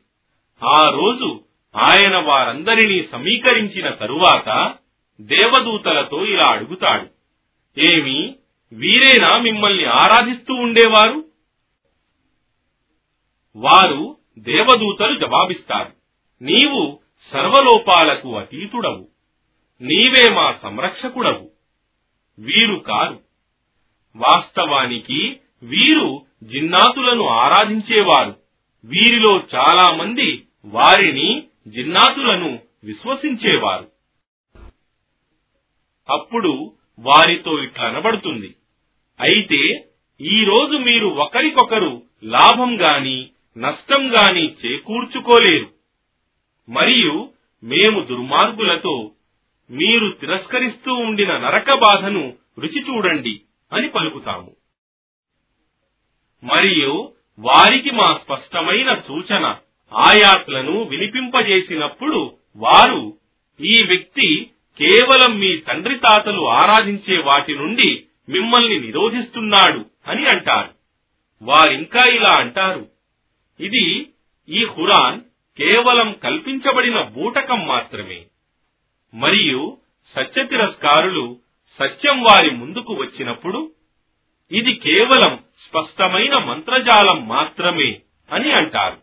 ఆ రోజు ఆయన వారందరినీ సమీకరించిన తరువాత దేవదూతలతో ఇలా అడుగుతాడు. ఏమి? వీరేనా మిమ్మల్ని ఆరాధిస్తూ ఉండేవారు? వారు దేవదూతలు జవాబిస్తారు. నీవు సర్వలోపాలకు అతీతుడవు. నీవే మా సంరక్షకుడవు. వీరు కారు. వాస్తవానికి వీరు జిన్నాతులను ఆరాధించేవారు. వీరిలో చాలా మంది వారిని జిన్నాతులను విశ్వసించేవారు. అప్పుడు వారితో ఇట్లా అనబడుతుంది. అయితే ఈ రోజు మీరు ఒకరికొకరు లాభం గాని నష్టం గాని చేకూర్చుకోలేరు మరియు మేము దుర్మార్గులతో మీరు తిరస్కరిస్తూ ఉండిన నరక బాధను రుచి చూడండి అని పలుకుతాము. మరియు వారికి మా స్పష్టమైన సూచన ఆయాత్లను వినిపింపజేసినప్పుడు వారు ఈ వ్యక్తి కేవలం మీ తండ్రి తాతలు ఆరాధించే వాటి నుండి మిమ్మల్ని నిరోధిస్తున్నాడు అని అంటారు. వారింకా ఇలా అంటారు. ఇది ఈ ఖురాన్ కేవలం కల్పించబడిన బూటకం మాత్రమే. మరియు సత్య తిరస్కారులు సత్యం వారి ముందుకు వచ్చినప్పుడు ఇది కేవలం స్పష్టమైన మంత్రజాలం మాత్రమే అని అంటారు.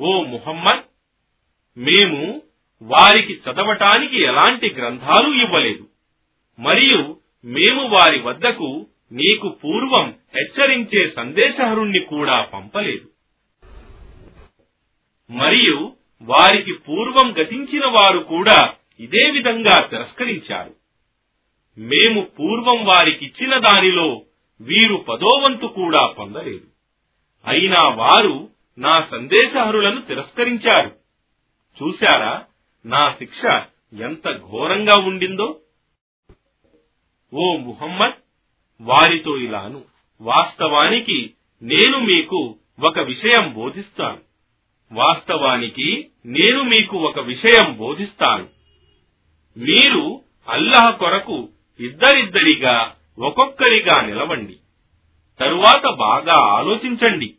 ఓ ముహమ్మద్ మేము వారికి చదవటానికి ఎలాంటి గ్రంథాలు ఇవ్వలేదు. మరియు మేము వారి వద్దకు నీకు పూర్వం హెచ్చరించే సందేశహరుణ్ణి కూడా పంపలేదు. మరియు వారికి పూర్వం గతించిన వారు కూడా ఇదే విధంగా తిరస్కరించారు. మేము పూర్వం వారికిచ్చిన దానిలో వీరు పదోవంతు కూడా పొందలేదు. అయినా వారు నా సందేశహరులను తిరస్కరించారు. చూశారా నా శిక్ష ఎంత ఘోరంగా ఉండిందో? ఓ ముహమ్మద్ వారితో ఇలాను. వాస్తవానికి నేను మీకు ఒక విషయం బోధిస్తాను. వాస్తవానికి నేను మీకు ఒక విషయం బోధిస్తాను. మీరు అల్లహ కొరకు ఇద్దరిద్దరిగా ఒక్కొక్కరిగా నిలవండి. తరువాత బాగా ఆలోచించండి.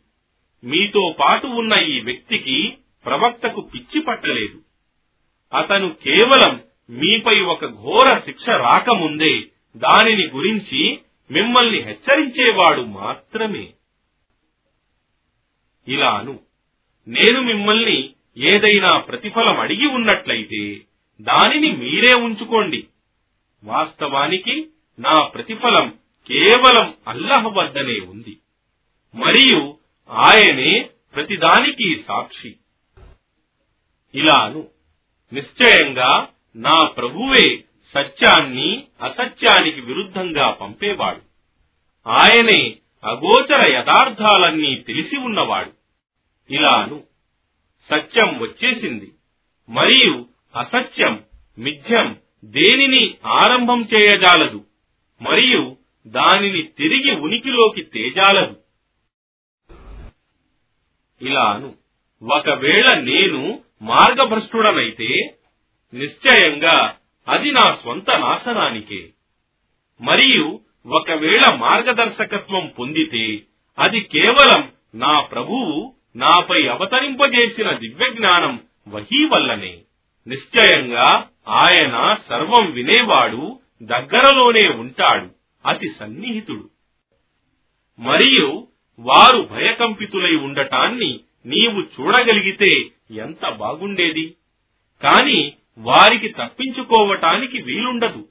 మీతో పాటు ఉన్న ఈ వ్యక్తికి ప్రవక్తకు పిచ్చి పట్టలేదు. అతను కేవలం మీపై ఒక ఘోర శిక్ష రాకముందే దానిని గురించి మిమ్మల్ని హెచ్చరించేవాడు మాత్రమే. ఇలాను నేను మిమ్మల్ని ఏదైనా ప్రతిఫలం అడిగి ఉన్నట్లయితే దానిని మీరే ఉంచుకోండి. వాస్తవానికి నా ప్రతిఫలం కేవలం అల్లహ వద్దనే ఉంది. మరియు ఆయనే ప్రతిదానికి సాక్షి. ఇలాను నిశ్చయంగా నా ప్రభువే సత్యాన్ని అసత్యానికి విరుద్ధంగా పంపేవాడు. ఆయనే అగోచర యథార్థాలన్నీ తెలిసి ఉన్నవాడు. ఇలాను సత్యం వచ్చేసింది. మరియు అసత్యం మిథ్యం దేనిని ఆరంభం చేయజాలదు మరియు దానిని తిరిగి ఉనికిలోకి తేజాలదు. ఇలాను ఒకవేళ నేను మార్గభ్రష్టుడనైతే నిశ్చయంగా అది నా స్వంత నాశనానికే. మరియు ఒకవేళ మార్గదర్శకత్వం పొందితే అది కేవలం నా ప్రభువు నాపై అవతరింపజేసిన దివ్యజ్ఞానం వహీ వల్లనే నిశ్చయంగా ఆయన సర్వం వినేవాడు దగ్గరలోనే ఉంటాడు అతి సన్నిహితుడు. మరియు వారు భయకంపితులై ఉండటాన్ని నీవు చూడగలిగితే ఎంత బాగుండేది. కాని వారికి తప్పించుకోవటానికి వీలుండదు.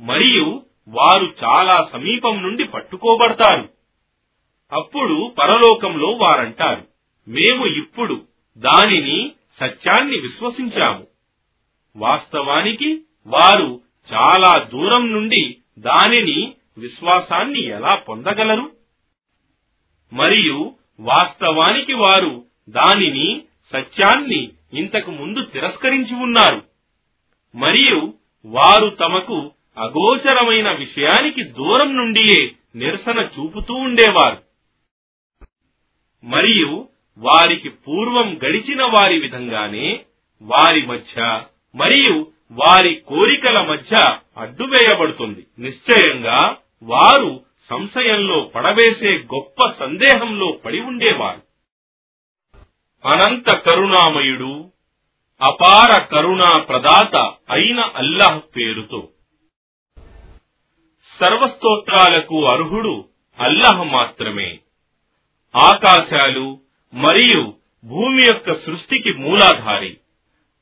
మరియు వారు చాలా సమీపం నుండి పట్టుకోబడతారు. అప్పుడు పరలోకంలో వారంటారు మేము ఇప్పుడు దానిని సత్యాన్ని విశ్వసించాము. వాస్తవానికి వారు చాలా దూరం నుండి దానిని విశ్వాసాన్ని ఎలా పొందగలరు? మరియు వాస్తవానికి వారు దానిని సత్యాన్ని ఇంతకు ముందు తిరస్కరించి ఉన్నారు. మరియు వారు తమకు అగోచరమైన విషయానికి దూరం నుండియే నిరసన చూపుతూ ఉండేవారు. మరియు వారికి పూర్వం గడిచిన వారి విధంగానే వారి మధ్య మరియు వారి కోరికల మధ్య అడ్డువేయబడుతుంది. నిశ్చయంగా వారు సంశయంలో పడవేసే గొప్ప సందేహంలో పడి ఉండేవారు. అనంత కరుణామయుడు అపార కరుణా ప్రదాత అయిన అల్లాహ్ పేరుతో. సర్వస్తోత్రాలకు అర్హుడు అల్లాహ్ మాత్రమే. ఆకాశాలు మరియు భూమి యొక్క సృష్టికి మూలాధారి.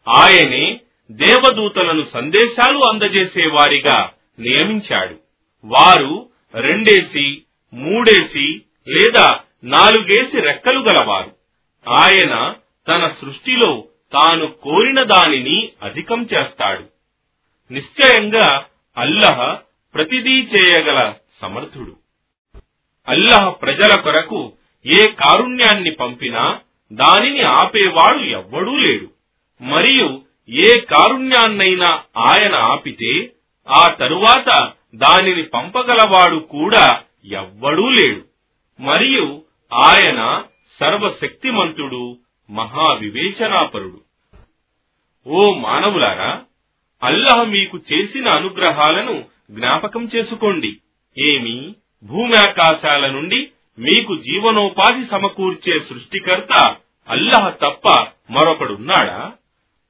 ఆయనే దేవదూతలను సందేశాలు అందజేసేవారిగా నియమించాడు. వారు రెండేసి మూడేసి లేదా నాలుగేసి రెక్కలు గలవారు. ఆయన తన సృష్టిలో తాను కోరిన దానిని అధికం చేస్తాడు. నిశ్చయంగా అల్లహ ప్రతిదీ చేయగల సమర్థుడు. అల్లహ ప్రజల కొరకు ఏ కారుణ్యాన్ని పంపినా దానిని ఆపేవాడు ఎవ్వడూ లేడు. మరియు ఏ కారుణ్యాన్నైనా ఆయన ఆపితే ఆ తరువాత దానిని పంపగలవాడు కూడా ఎవ్వడూ లేడు. మరియు ఆయన సర్వశక్తిమంతుడు మహావివేచనాపరుడు. ఓ మానవులారా అల్లహ మీకు చేసిన అనుగ్రహాలను జ్ఞాపకం చేసుకోండి. ఏమి? భూమ్యాకాశాల నుండి మీకు జీవనోపాధి సమకూర్చే సృష్టికర్త అల్లహ తప్ప మరొకడున్నాడా?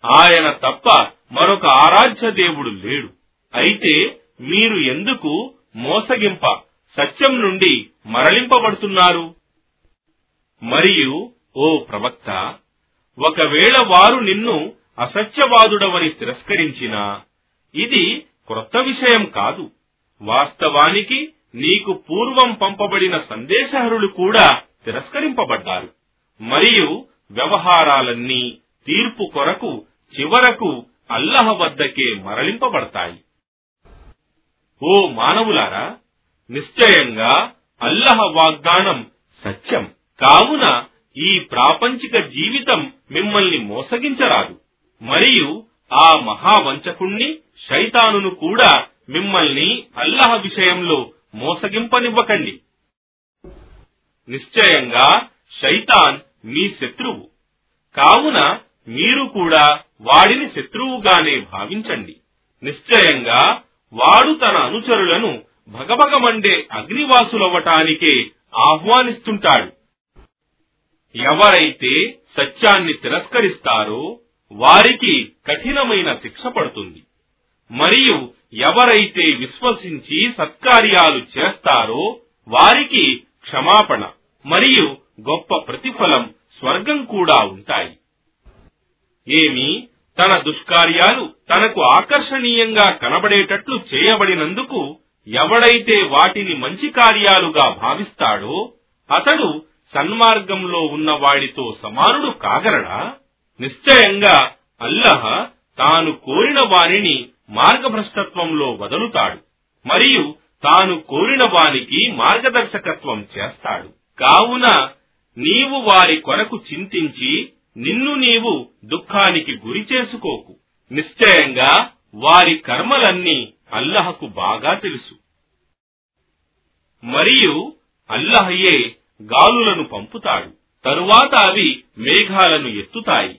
ఆయన తప్ప మరొక ఆరాధ్య దేవుడు లేడు. అయితే మీరు ఎందుకు మోసగింప సత్యం నుండి మరలింపబడుతున్నారు? మరియు ఓ ప్రవక్త ఒకవేళ వారు నిన్ను అసత్యవాదుడవని తిరస్కరించినా ఇది క్రొత్త విషయం కాదు. వాస్తవానికి నీకు పూర్వం పంపబడిన సందేశహరులు కూడా తిరస్కరింపబడ్డారు. మరియు వ్యవహారాలన్నీ తీర్పు కొరకు చివరకు అల్లహ వద్దకే మరలింపబడతాయి. ఓ మానవులారా నిశ్చయంగా అల్లహ వాగ్దానం సత్యం. కావున ఈ ప్రాపంచిక జీవితం మిమ్మల్ని మోసగించరాదు. మరియు ఆ మహావంచకుణ్ణి శైతానును కూడా మిమ్మల్ని అల్లహ విషయంలో మోసగింపనివ్వకండి. నిశ్చయంగా శైతాన్ మీ శత్రువు. కావున మీరు కూడా వాడిని శత్రువుగానే భావించండి. నిశ్చయంగా వాడు తన అనుచరులను భగభగమండే అగ్నివాసులవ్వటానికే ఆహ్వానిస్తుంటాడు. ఎవరైతే సత్యాన్ని తిరస్కరిస్తారో వారికి కఠినమైన శిక్ష పడుతుంది. మరియు ఎవరైతే విశ్వసించి సత్కార్యాలు చేస్తారో వారికి క్షమాపణ మరియు గొప్ప ప్రతిఫలం స్వర్గం కూడా ఉంటాయి. ఏమి? తన దుష్కార్యాలు తనకు ఆకర్షణీయంగా కనబడేటట్లు చేయబడినందుకు ఎవడైతే వాటిని మంచి కార్యాలుగా భావిస్తాడో అతడు సన్మార్గంలో ఉన్న వాడితో సమానుడు కాగలడా? నిశ్చయంగా అల్లహ తాను కోరిన వారిని మార్గభ్రష్టత్వంలో వదులుతాడు. మరియు తాను కోరిన వానికి మార్గదర్శకత్వం చేస్తాడు. కావున నీవు వారి కొరకు చింతించి నిన్ను నీవు దుఃఖానికి గురి చేసుకోకు. నిశ్చయంగా వారి కర్మలన్నీ అల్లహకు బాగా తెలుసు. మరియు అల్లహయే గాలులను పంపుతాడు. తరువాత అవి మేఘాలను ఎత్తుతాయి.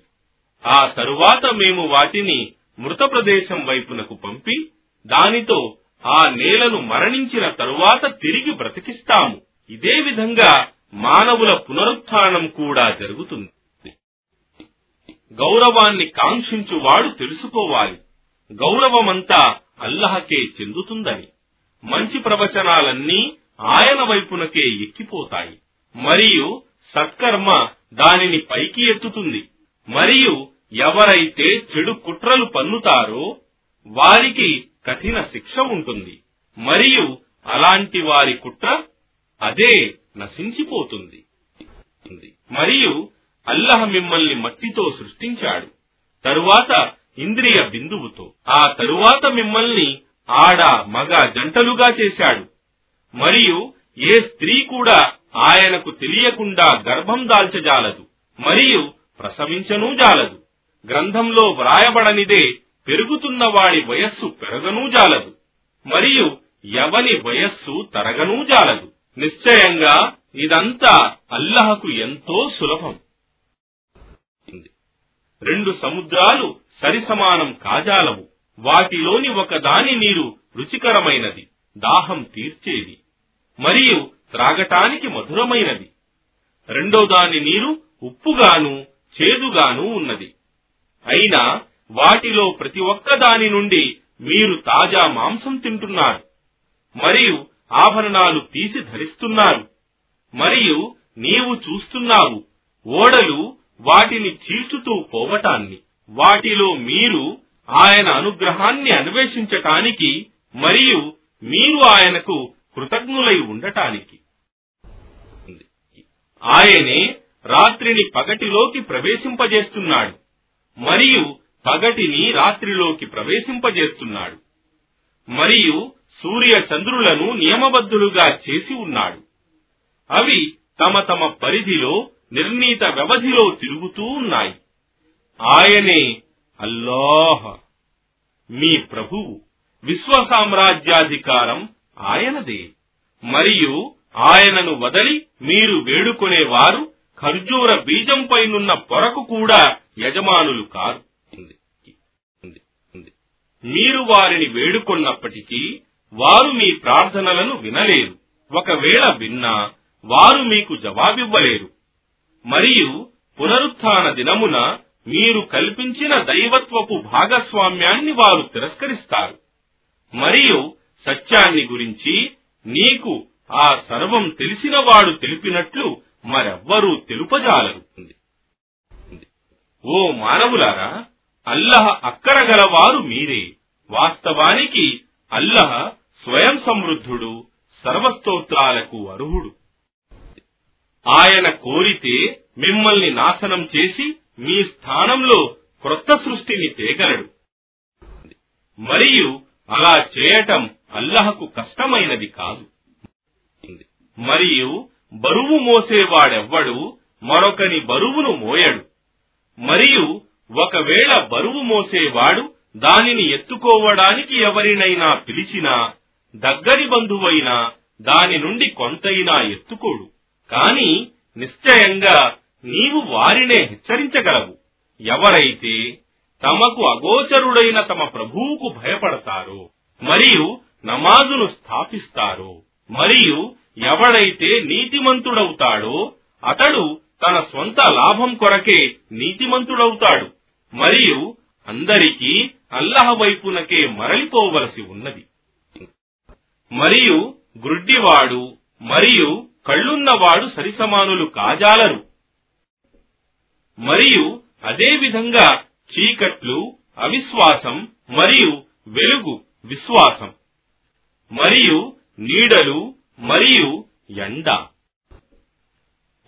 ఆ తరువాత మేము వాటిని మృత ప్రదేశం వైపునకు పంపి దానితో ఆ నేలను మరణించిన తరువాత తిరిగి బ్రతికిస్తాము. ఇదే విధంగా మానవుల పునరుత్థానం కూడా జరుగుతుంది. గౌరవాన్ని కాంక్షించువాడు తెలుసుకోవాలి. గౌరవమంతా అల్లహకే చెందుతుందని. మంచి ప్రవచనాలన్నీ ఆయన వైపునకే ఎక్కిపోతాయి. మరియు సత్కర్మ దానిని పైకి ఎత్తుతుంది. మరియు ఎవరైతే చెడు కుట్రలు పన్నుతారో వారికి కఠిన శిక్ష ఉంటుంది. మరియు అలాంటి వారి కుట్ర అదే నశించిపోతుంది. మరియు అల్లహ మిమ్మల్ని మట్టితో సృష్టించాడు. తరువాత ఇంద్రియ బిందువుతో. ఆ తరువాత మిమ్మల్ని ఆడ మగ జంటలుగా చేశాడు. మరియు ఏ స్త్రీ కూడా ఆయనకు తెలియకుండా గర్భం దాల్చజాలదు మరియు ప్రసవించనూ జాలదు. గ్రంథంలో వ్రాయబడనిదే పెరుగుతున్న వాడి వయస్సు పెరగనూ జాలదు మరియు ఎవని వయస్సు తరగనూ జాలదు. నిశ్చయంగా ఇదంతా అల్లహకు ఎంతో సులభం. రెండు సముద్రాలు సరిసమానం కాజాలవు. వాటిలోని ఒకదాని నీరు రుచికరమైనది దాహం తీర్చేది. మరియు త్రాగటానికి మధురమైనది. రెండో దాని నీరు ఉప్పుగాను చేదుగాను ఉన్నది. అయినా వాటిలో ప్రతి ఒక్క దాని నుండి మీరు తాజా మాంసం తింటున్నారు. మరియు ఆభరణాలు తీసి ధరిస్తున్నారు. మరియు నీవు చూస్తున్నావు ఓడలు వాటిని చీల్చుతూ పోవటాన్ని. వాటిలో మీరు ఆయన అనుగ్రహాన్ని అన్వేషించటానికి మరియు మీరు ఆయనకు కృతజ్ఞులై ఉండటానికి. ఆయనే రాత్రిని పగటిలోకి ప్రవేశింపజేస్తున్నాడు మరియు పగటిని రాత్రిలోకి ప్రవేశింపజేస్తున్నాడు మరియు సూర్య చంద్రులను నియమబద్ధులుగా చేసి ఉన్నాడు. అవి తమ తమ పరిధిలో నిర్ణీత వ్యవధిలో తిరుగుతూ ఉన్నాయి. ఆయనే అల్లాహ్ మీ ప్రభువు విశ్వ సామ్రాజ్యాధికారం ఆయనదే మరియు ఆయనను వదలి మీరు వేడుకొనేవారు ఖర్జూర బీజంపైనున్న పొరకు కూడా యజమానులు కారు. మీరు వారిని వేడుకొన్నప్పటికీ వారు మీ ప్రార్థనలను వినలేరు. ఒకవేళ విన్నా వారు మీకు జవాబివ్వలేరు. మరియు పునరుత్థాన దినమున మీరు కల్పించిన దైవత్వపు భాగస్వామ్యాన్ని వారు తిరస్కరిస్తారు. మరియు సత్యాన్ని గురించి నీకు ఆ సర్వం తెలిసిన వాడు తెలిపినట్లు మరెవ్వరూ తెలుపజాలరుతుంది ఓ మానవులారా అల్లహ అక్కరగలవారు మీరే. వాస్తవానికి అల్లహ స్వయం సమృద్ధుడు సర్వస్తోత్రాలకు అర్హుడు. ఆయన కోరితే మిమ్మల్ని నాశనం చేసి మీ స్థానంలో క్రొత్త సృష్టిని తేగలడు. మరియు అలా చేయటం అల్లహకు కష్టమైనది కాదు. మరియు బరువు మోసేవాడెవ్వడు మరొకని బరువును మోయడు. మరియు ఒకవేళ బరువు మోసేవాడు దానిని ఎత్తుకోవడానికి ఎవరినైనా పిలిచినా దగ్గరి బంధువైనా దాని నుండి కొంతైనా ఎత్తుకోడు. కాని నిశ్చయంగా నీవు వారినే హెచ్చరించగలవు. ఎవరైతే తమకు అగోచరుడైన తమ ప్రభువుకు భయపడతారో మరియు నమాజును స్థాపిస్తారో మరియు ఎవడైతే నీతిమంతుడవుతాడో అతడు తన స్వంత లాభం కొరకే నీతిమంతుడవుతాడు. మరియు అందరికీ అల్లహ వైపునకే మరలిపోవలసి ఉన్నది. మరియు గ్రుడ్డివాడు మరియు కళ్ళున్నవాడు సరిసమానులు కాజాలరు. మరియు అదేవిధంగా చీకట్లు అవిశ్వాసం మరియు వెలుగు విశ్వాసం. మరియు నీడలు మరియు ఎండ.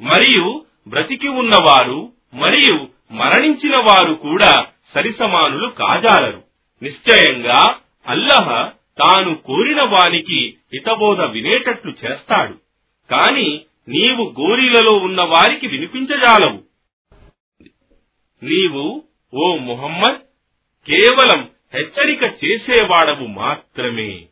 మరియు బ్రతికి ఉన్నవారు మరియు మరణించిన వారు కూడా సరిసమానులు కాజాలరు. నిశ్చయంగా అల్లహ తాను కోరిన వానికి హితబోధ వినేటట్లు చేస్తాడు. కాని నీవు గోరీలలో ఉన్న వారికి వినిపించజాలవు. నీవు ఓ ముహమ్మద్ కేవలం హెచ్చరిక చేసేవాడవు మాత్రమే.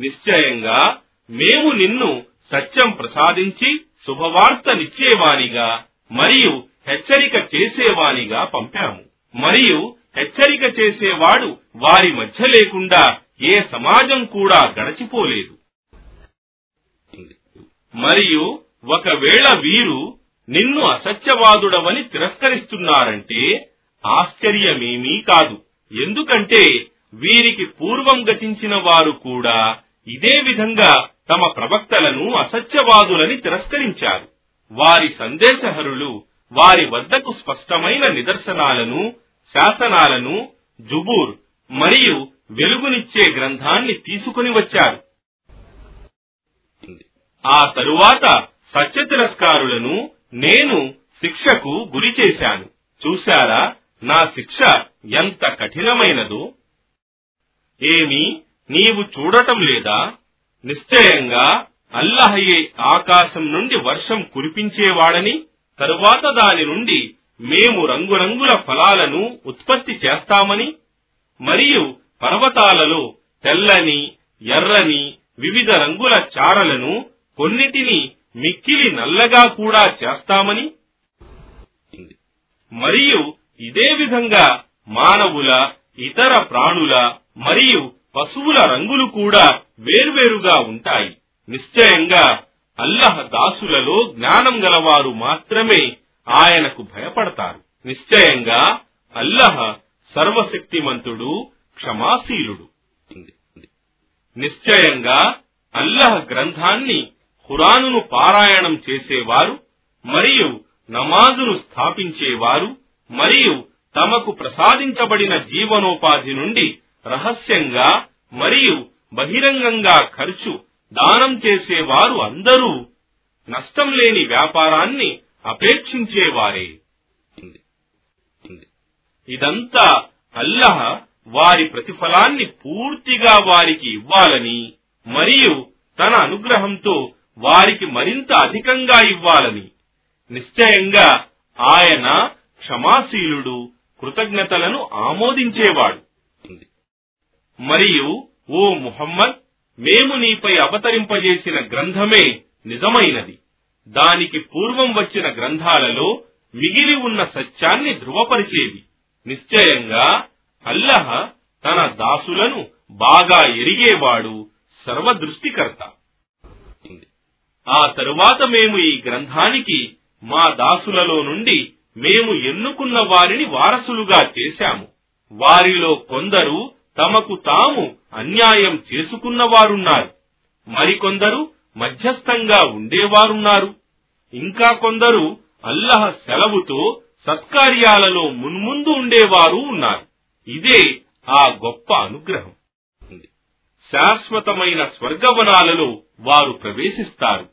నిశ్చయంగా మేము నిన్ను సత్యం ప్రసాదించి శుభవార్త నిచ్చేవానిగా మరియు హెచ్చరిక చేసేవానిగా పంపాము. మరియు హెచ్చరిక చేసేవాడు వారి మధ్య లేకుండా ఏ సమాజం కూడా గడచిపోలేదు. మరియు ఒకవేళ వీరు నిన్ను అసత్యవాదుడవని తిరస్కరిస్తున్నారంటే ఆశ్చర్యమేమీ కాదు. ఎందుకంటే వీరికి పూర్వం గతించిన వారు కూడా ఇదే విధంగా తమ ప్రవక్తలను అసత్యవాదులని తిరస్కరించారు. వారి సందేశహరులు వారి వద్దకు స్పష్టమైన నిదర్శనాలను శాసనాలను జుబూర్ మరియు వెలుగునిచ్చే గ్రంథాన్ని తీసుకుని వచ్చారు. ఆ తరువాత సత్య తిరస్కారులను నేను శిక్షకు గురి చేశాను. చూశారా నా శిక్ష ఎంత కఠినమైనదో? ఏమి నీవు చూడటం లేదా? నిశ్చయంగా అల్లహయే ఆకాశం నుండి వర్షం కురిపించేవాడని తరువాత దాని నుండి మేము రంగురంగుల ఫలాలను ఉత్పత్తి చేస్తామని మరియు పర్వతాలలో తెల్లని ఎర్రని వివిధ రంగుల చారలను కొన్నిటిని మిక్కిలి నల్లగా కూడా చేస్తామని. మరియు ఇదే విధంగా మానవుల ఇతర ప్రాణుల మరియు పశువుల రంగులు కూడా వేర్వేరుగా ఉంటాయి. నిశ్చయంగా అల్లహ దాసులలో జ్ఞానం గలవారు మాత్రమే ఆయనకు భయపడతారు. నిశ్చయంగా అల్లహ సర్వశక్తిమంతుడు క్షమాశీలుడు. నిశ్చయంగా అల్లహ గ్రంథాన్ని ఖురానును పారాయణం చేసేవారు మరియు నమాజును స్థాపించేవారు మరియు తమకు ప్రసాదించబడిన జీవనోపాధి నుండి రహస్యంగా మరియు బహిరంగంగా ఖర్చు దానం చేసేవారు అందరూ నష్టం లేని వ్యాపారాన్ని అపేక్షించేవారే. ఇదంతా అల్లహ వారి ప్రతిఫలాన్ని పూర్తిగా వారికి ఇవ్వాలని మరియు తన అనుగ్రహంతో వారికి మరింత అధికంగా ఇవ్వాలని. నిశ్చయంగా ఆయన క్షమాశీలుడు కృతజ్ఞతలను ఆమోదించేవాడు. మరియు ఓ ముహమ్మద్ మేము నీపై అవతరింపజేసిన గ్రంథమే నిజమైనది. దానికి పూర్వం వచ్చిన గ్రంథాలలో మిగిలి ఉన్న సత్యాన్ని ధృవపరిచేది. నిశ్చయంగా అల్లహ తన దాసులను బాగా ఎరిగేవాడు సర్వదృష్టికర్త. ఆ తరువాత మేము ఈ గ్రంథానికి మా దాసులలో నుండి మేము ఎన్నుకున్న వారిని వారసులుగా చేశాము. వారిలో కొందరు తమకు తాము అన్యాయం చేసుకున్నవారున్నారు. మరికొందరు మధ్యస్థంగా ఉండేవారున్నారు. ఇంకా కొందరు అల్లహ సెలవుతో సత్కార్యాలలో మున్ముందు ఉండేవారు ఉన్నారు. ఇదే ఆ గొప్ప అనుగ్రహం. శాశ్వతమైన స్వర్గవనాలలో వారు ప్రవేశిస్తారు.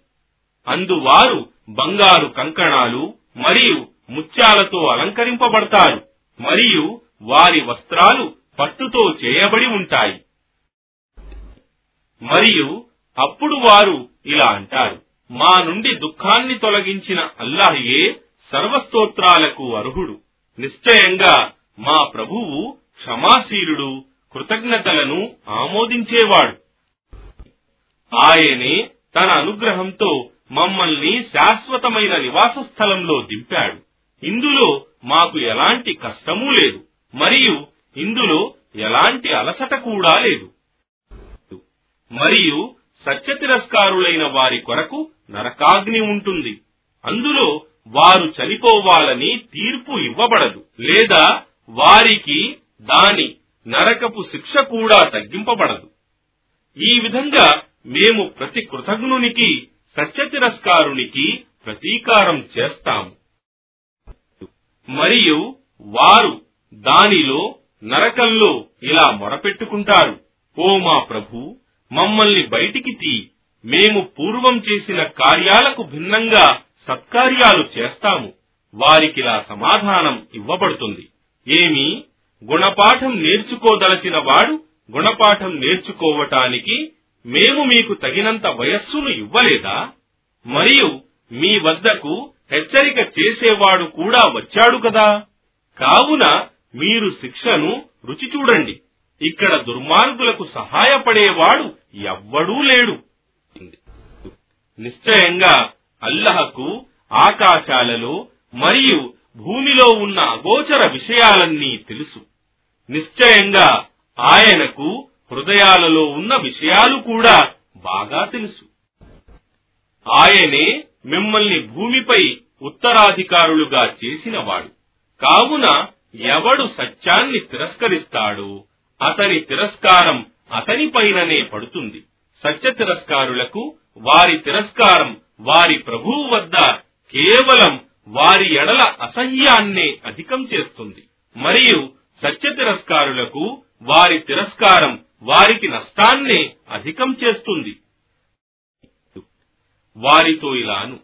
అందువారు బంగారు కంకణాలు మరియు ముత్యాలతో అలంకరింపబడతారు. మరియు వారి వస్త్రాలు పట్టుతో చేయబడి ఉంటాయి. మరియు అప్పుడు వారు ఇలా అంటారు మా నుండి దుఃఖాన్ని తొలగించిన అల్లాహయే సర్వస్తోత్రాలకు అర్హుడు. నిశ్చయంగా మా ప్రభువు క్షమాశీలుడు కృతజ్ఞతలను ఆమోదించేవాడు. ఆయనే తన అనుగ్రహంతో మమ్మల్ని శాశ్వతమైన నివాస స్థలంలో దింపాడు. ఇందులో మాకు ఎలాంటి కష్టమూ లేదు. మరియు ఇందులో ఎలాంటి అలసట కూడా లేదు. మరియు సత్య తిరస్కారులైన వారి కొరకు నరకాగ్ని ఉంటుంది. అందులో వారు చనిపోవాలని తీర్పు ఇవ్వబడదు. లేదా వారికి దాని నరకపు శిక్ష కూడా తగ్గింపబడదు. ఈ విధంగా మేము ప్రతి కృతజ్ఞునికి సత్యతిరస్కారునికి ప్రతీకారం చేస్తాము. మరియు వారు దానిలో నరకంలో ఇలా మొరపెట్టుకుంటారు. ఓ మా ప్రభు మమ్మల్ని బయటికి తీ. మేము పూర్వం చేసిన కార్యాలకు భిన్నంగా సత్కార్యాలు చేస్తాము. వారికిలా సమాధానం ఇవ్వబడుతుంది. ఏమి? గుణపాఠం నేర్చుకోదలచిన వాడు గుణపాఠం నేర్చుకోవటానికి మేము మీకు తగినంత వయస్సును ఇవ్వలేదా? మరియు మీ వద్దకు హెచ్చరిక చేసేవాడు కూడా వచ్చాడు కదా? కావున మీరు శిక్షను రుచి చూడండి. ఇక్కడ దుర్మార్గులకు సహాయపడేవాడు ఎవ్వడూ లేడు. నిశ్చయంగా అల్లహకు ఆకాశాలలో మరియు భూమిలో ఉన్న అగోచర విషయాలన్నీ తెలుసు. నిశ్చయంగా ఆయనకు హృదయాలలో ఉన్న విషయాలు కూడా బాగా తెలుసు. ఆయనే మిమ్మల్ని భూమిపై ఉత్తరాధికారులుగా చేసినవాడు. కావున ఎవడు సత్యాన్ని తిరస్కరిస్తాడో అతని తిరస్కారం అతనిపైననే పడుతుంది. సత్య తిరస్కారులకు వారి తిరస్కారం వారి ప్రభువు వద్ద కేవలం వారి ఎడల అసహ్యాన్నే అధికం చేస్తుంది. మరియు సత్య తిరస్కారులకు వారి తిరస్కారం వారికి నష్టాన్నే అధికం చేస్తుంది. వారితో ఇలాను.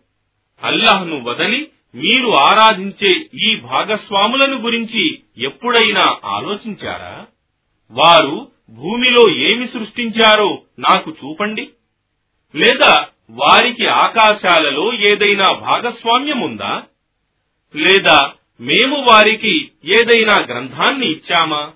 అల్లాహ్ను వదలి మీరు ఆరాధించే ఈ భాగస్వాములను గురించి ఎప్పుడైనా ఆలోచించారా? వారు భూమిలో ఏమి సృష్టించారో నాకు చూపండి. లేదా వారికి ఆకాశాలలో ఏదైనా భాగస్వామ్యం ఉందా? లేదా మేము వారికి ఏదైనా గ్రంథాన్ని ఇచ్చామా?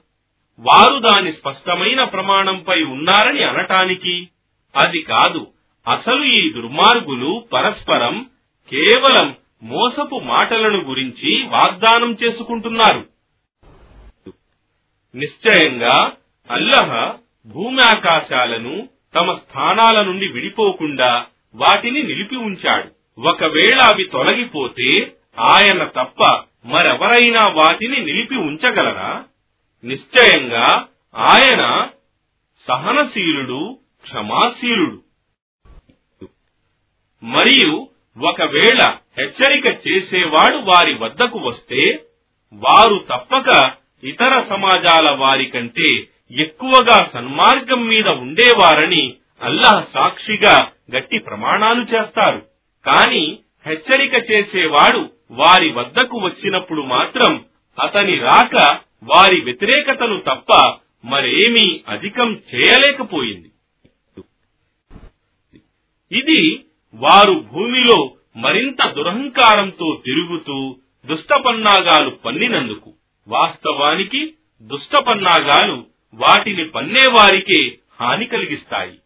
వారు దాని స్పష్టమైన ప్రమాణంపై ఉన్నారని అనటానికి అది కాదు. అసలు ఈ దుర్మార్గులు పరస్పరం కేవలం మోసపు మాటలను గురించి వాగ్దానం చేసుకుంటున్నారు. నిశ్చయంగా అల్లహ భూమి ఆకాశాలను తమ స్థానాల నుండి విడిపోకుండా వాటిని నిలిపి ఉంచాడు. ఒకవేళ అవి తొలగిపోతే ఆయన తప్ప మరెవరైనా వాటిని నిలిపి ఉంచగలరా? నిశ్చయంగా ఆయన సహనశీలుడు క్షమాశీలుడు. మరియు ఒకవేళ హెచ్చరిక చేసేవాడు వారి వద్దకు వస్తే వారు తప్పక ఇతర సమాజాల వారి కంటే ఎక్కువగా సన్మార్గం మీద ఉండేవారని అల్లాహ్ సాక్షిగా గట్టి ప్రమాణాలు చేస్తారు. కాని హెచ్చరిక చేసేవాడు వారి వద్దకు వచ్చినప్పుడు మాత్రం అతని రాక వారి వ్యతిరేకతను తప్ప మరేమీ అధికం చేయలేకపోయింది. ఇది వారు భూమిలో మరింత దురహంకారంతో తిరుగుతూ దుష్టపన్నాగాలు పన్నినందుకు. వాస్తవానికి దుష్టపన్నాగాలు వాటిని పన్నేవారికే హాని కలిగిస్తాయి.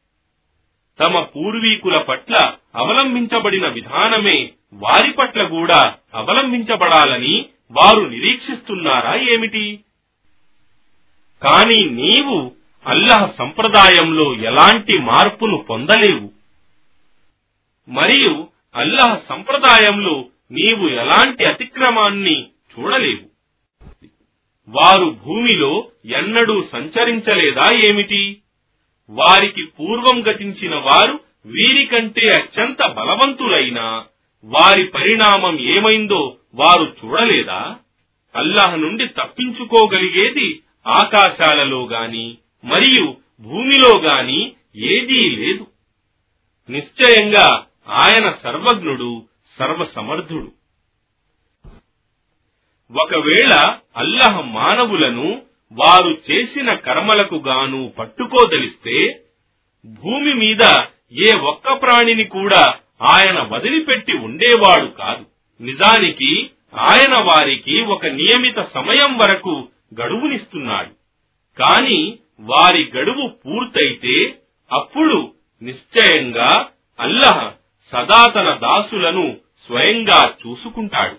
తమ పూర్వీకుల పట్ల అవలంబించబడిన విధానమే వారి పట్ల కూడా అవలంబించబడాలని వారు నిరీక్షిస్తున్నారా ఏమిటి? కాని నీవు అల్లహ సంప్రదాయంలో ఎలాంటి మార్పును పొందలేవు. మరియు అల్లాహ్ సంప్రదాయంలో నీవు ఎలాంటి అతిక్రమాన్ని చూడలేవు. వారు భూమిలో ఎన్నడూ సంచరించలేదా ఏమిటి? వారికి పూర్వం గతించిన వారు వీరికంటే అత్యంత బలవంతులైనా వారి పరిణామం ఏమైందో వారు చూడలేదా? అల్లాహ్ నుండి తప్పించుకోగలిగేది ఆకాశాలలో గాని మరియు భూమిలో గాని ఏదీ లేదు. నిశ్చయంగా ఆయన సర్వజ్ఞుడు సర్వసమర్థుడు. ఒకవేళ అల్లహ మానవులను వారు చేసిన కర్మలకు గాను పట్టుకోదలిస్తే భూమి మీద ఏ ఒక్క ప్రాణిని కూడా ఆయన వదిలిపెట్టి ఉండేవాడు కాదు. నిజానికి ఆయన వారికి ఒక నియమిత సమయం వరకు గడువునిస్తున్నాడు. కాని వారి గడువు పూర్తయితే అప్పుడు నిశ్చయంగా అల్లహ సదా తన దాసులను స్వయంగా చూసుకుంటాడు.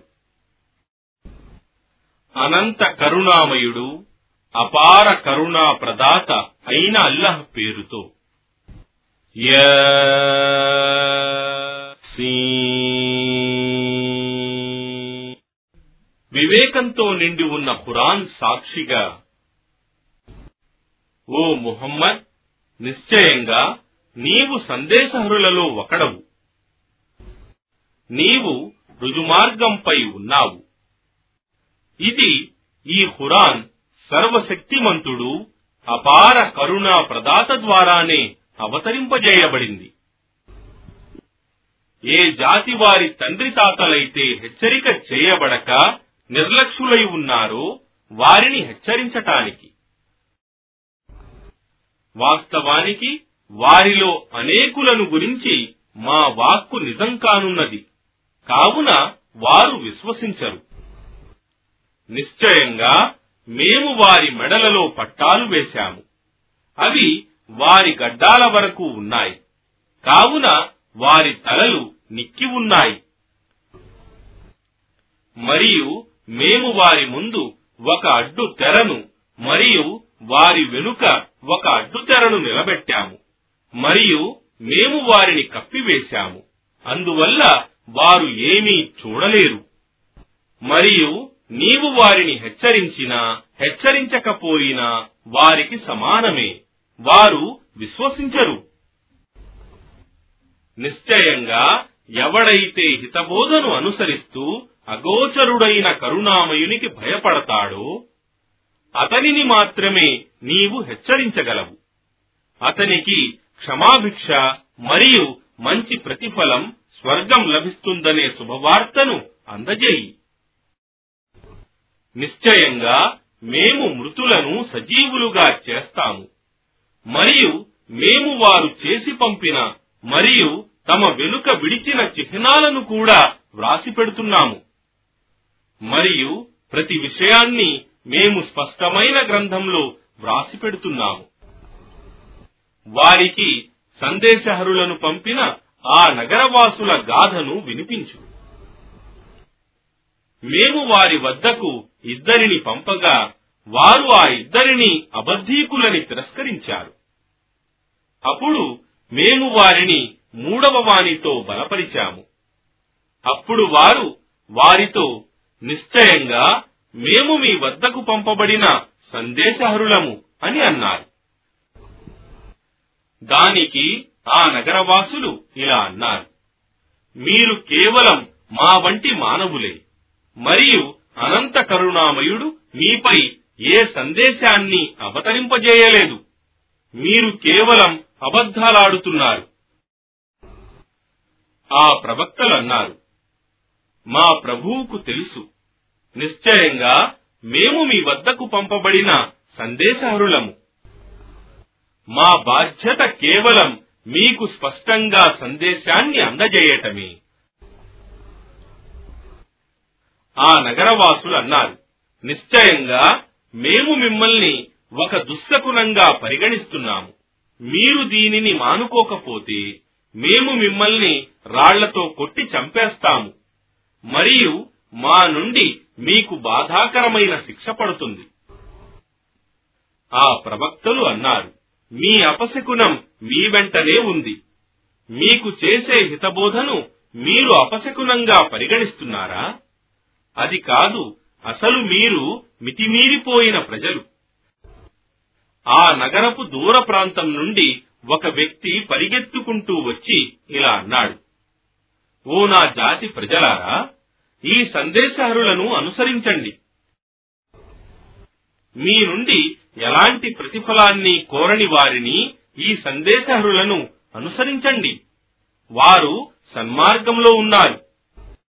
అనంత కరుణామయుడు అపార కరుణా ప్రదాత అయిన అల్లహ్ పేరుతో వివేకంతో నిండి ఉన్న ఖురాన్ సాక్షిగా ఓ ముహమ్మద్ నిశ్చయంగా నీవు సందేశహరులలో ఒకడవు. నీవు రుజుమార్గంపై ఉన్నావు. ఇది ఈ ఖురాన్ సర్వశక్తిమంతుడు అపార కరుణా ప్రదాత ద్వారానే అవతరింపజేయబడింది. ఏ జాతి వారి తండ్రి తాతలైతే హెచ్చరిక చేయబడక నిర్లక్ష్యులై ఉన్నారో వారిని హెచ్చరించటానికి. వాస్తవానికి వారిలో అనేకులను గురించి మా వాక్కు నిజం కానున్నది. కావున వారు విశ్వసించరు. నిశ్చయంగా మేము వారి మెడలలో పట్టాలు వేశాము. అవి వారి గడ్డాల వరకు ఉన్నాయి. కావున వారి తలలు నిక్కి ఉన్నాయి. మరియు మేము వారి ముందు ఒక అడ్డు తెరను మరియు వారి వెనుక ఒక అడ్డు తెరను నిలబెట్టాము. మరియు మేము వారిని కప్పివేశాము. అందువల్ల వారు ఏమీ చూడలేరు. మరియు నీవు వారిని హెచ్చరించినా హెచ్చరించకపోయినా వారికి సమానమే. వారు విశ్వసించరు. నిశ్చయంగా ఎవడైతే హితబోధను అనుసరిస్తూ అగోచరుడైన కరుణామయునికి భయపడతాడో అతనిని మాత్రమే నీవు హెచ్చరించగలవు. అతనికి క్షమాభిక్ష మరియు మంచి ప్రతిఫలం స్వర్గం లభిస్తుందనే శుభవార్తను అందజేయి. నిశ్చయంగా మేము మృతులను సజీవులుగా చేస్తాము. మరియు మేము వారు చేసి పంపిన మరియు తమ వెనుక విడిచిన చిహ్నాలను కూడా వ్రాసి పెడుతున్నాము. మరియు ప్రతి విషయాన్ని మేము స్పష్టమైన గ్రంథంలో వ్రాసి పెడుతున్నాము. వారికి సందేశహరులను పంపిన ఆ నగరవాసుల గాథను వినిపించు. మేము వారి వద్దకు ఇద్దరిని పంపగా వారు ఆ ఇద్దరిని అబద్ధీకులని తిరస్కరించారు. అప్పుడు మేము వారిని మూడవ వాణితో బలపరిచాము. అప్పుడు వారు వారితో నిశ్చయంగా మేము మీ వద్దకు పంపబడిన సందేశహరులము అని అన్నారు. దానికి ఆ నగరవాసులు ఇలా అన్నారు మీరు కేవలం మా వంటి మానవులే మరియు అనంత కరుణామయుడు మీపై ఏ సందేశాన్ని అవతరింపజేయలేదు. మీరు కేవలం అబద్ధాలాడుతున్నారు. ఆ ప్రవక్తలన్నారు మా ప్రభువుకు తెలుసు. నిశ్చయంగా మేము మీ వద్దకు పంపబడిన సందేశహరులము మా బాధ్యత కేవలం మీకు స్పష్టంగా సందేశాన్ని అందజేయటమే. ఆ నగరవాసులు అన్నారు నిశ్చయంగా మేము మిమ్మల్ని ఒక దుశ్శకునంగా పరిగణిస్తున్నాము. మీరు దీనిని మానుకోకపోతే మేము మిమ్మల్ని రాళ్ళతో కొట్టి చంపేస్తాము. మరియు మా నుండి మీకు బాధాకరమైన శిక్ష పడుతుంది. ఆ ప్రవక్తలు అన్నారు మీ అపశకునం మీ వెంటనే ఉంది. మీకు చేసే హితబోధను మీరు అపశకునంగా పరిగణిస్తున్నారా? అది కాదు అసలు మీరు మితిమీరిపోయిన ప్రజలు. ఆ నగరపు దూర ప్రాంతం నుండి ఒక వ్యక్తి పరిగెత్తుకుంటూ వచ్చి ఇలా అన్నాడు. ఓ నా జాతి ప్రజలారా ఈ సందేశహరులను అనుసరించండి. మీ నుండి ఎలాంటి ప్రతిఫలాన్ని కోరని వారిని ఈ సందేశహరులను అనుసరించండి. వారు సన్మార్గంలో ఉన్నారు.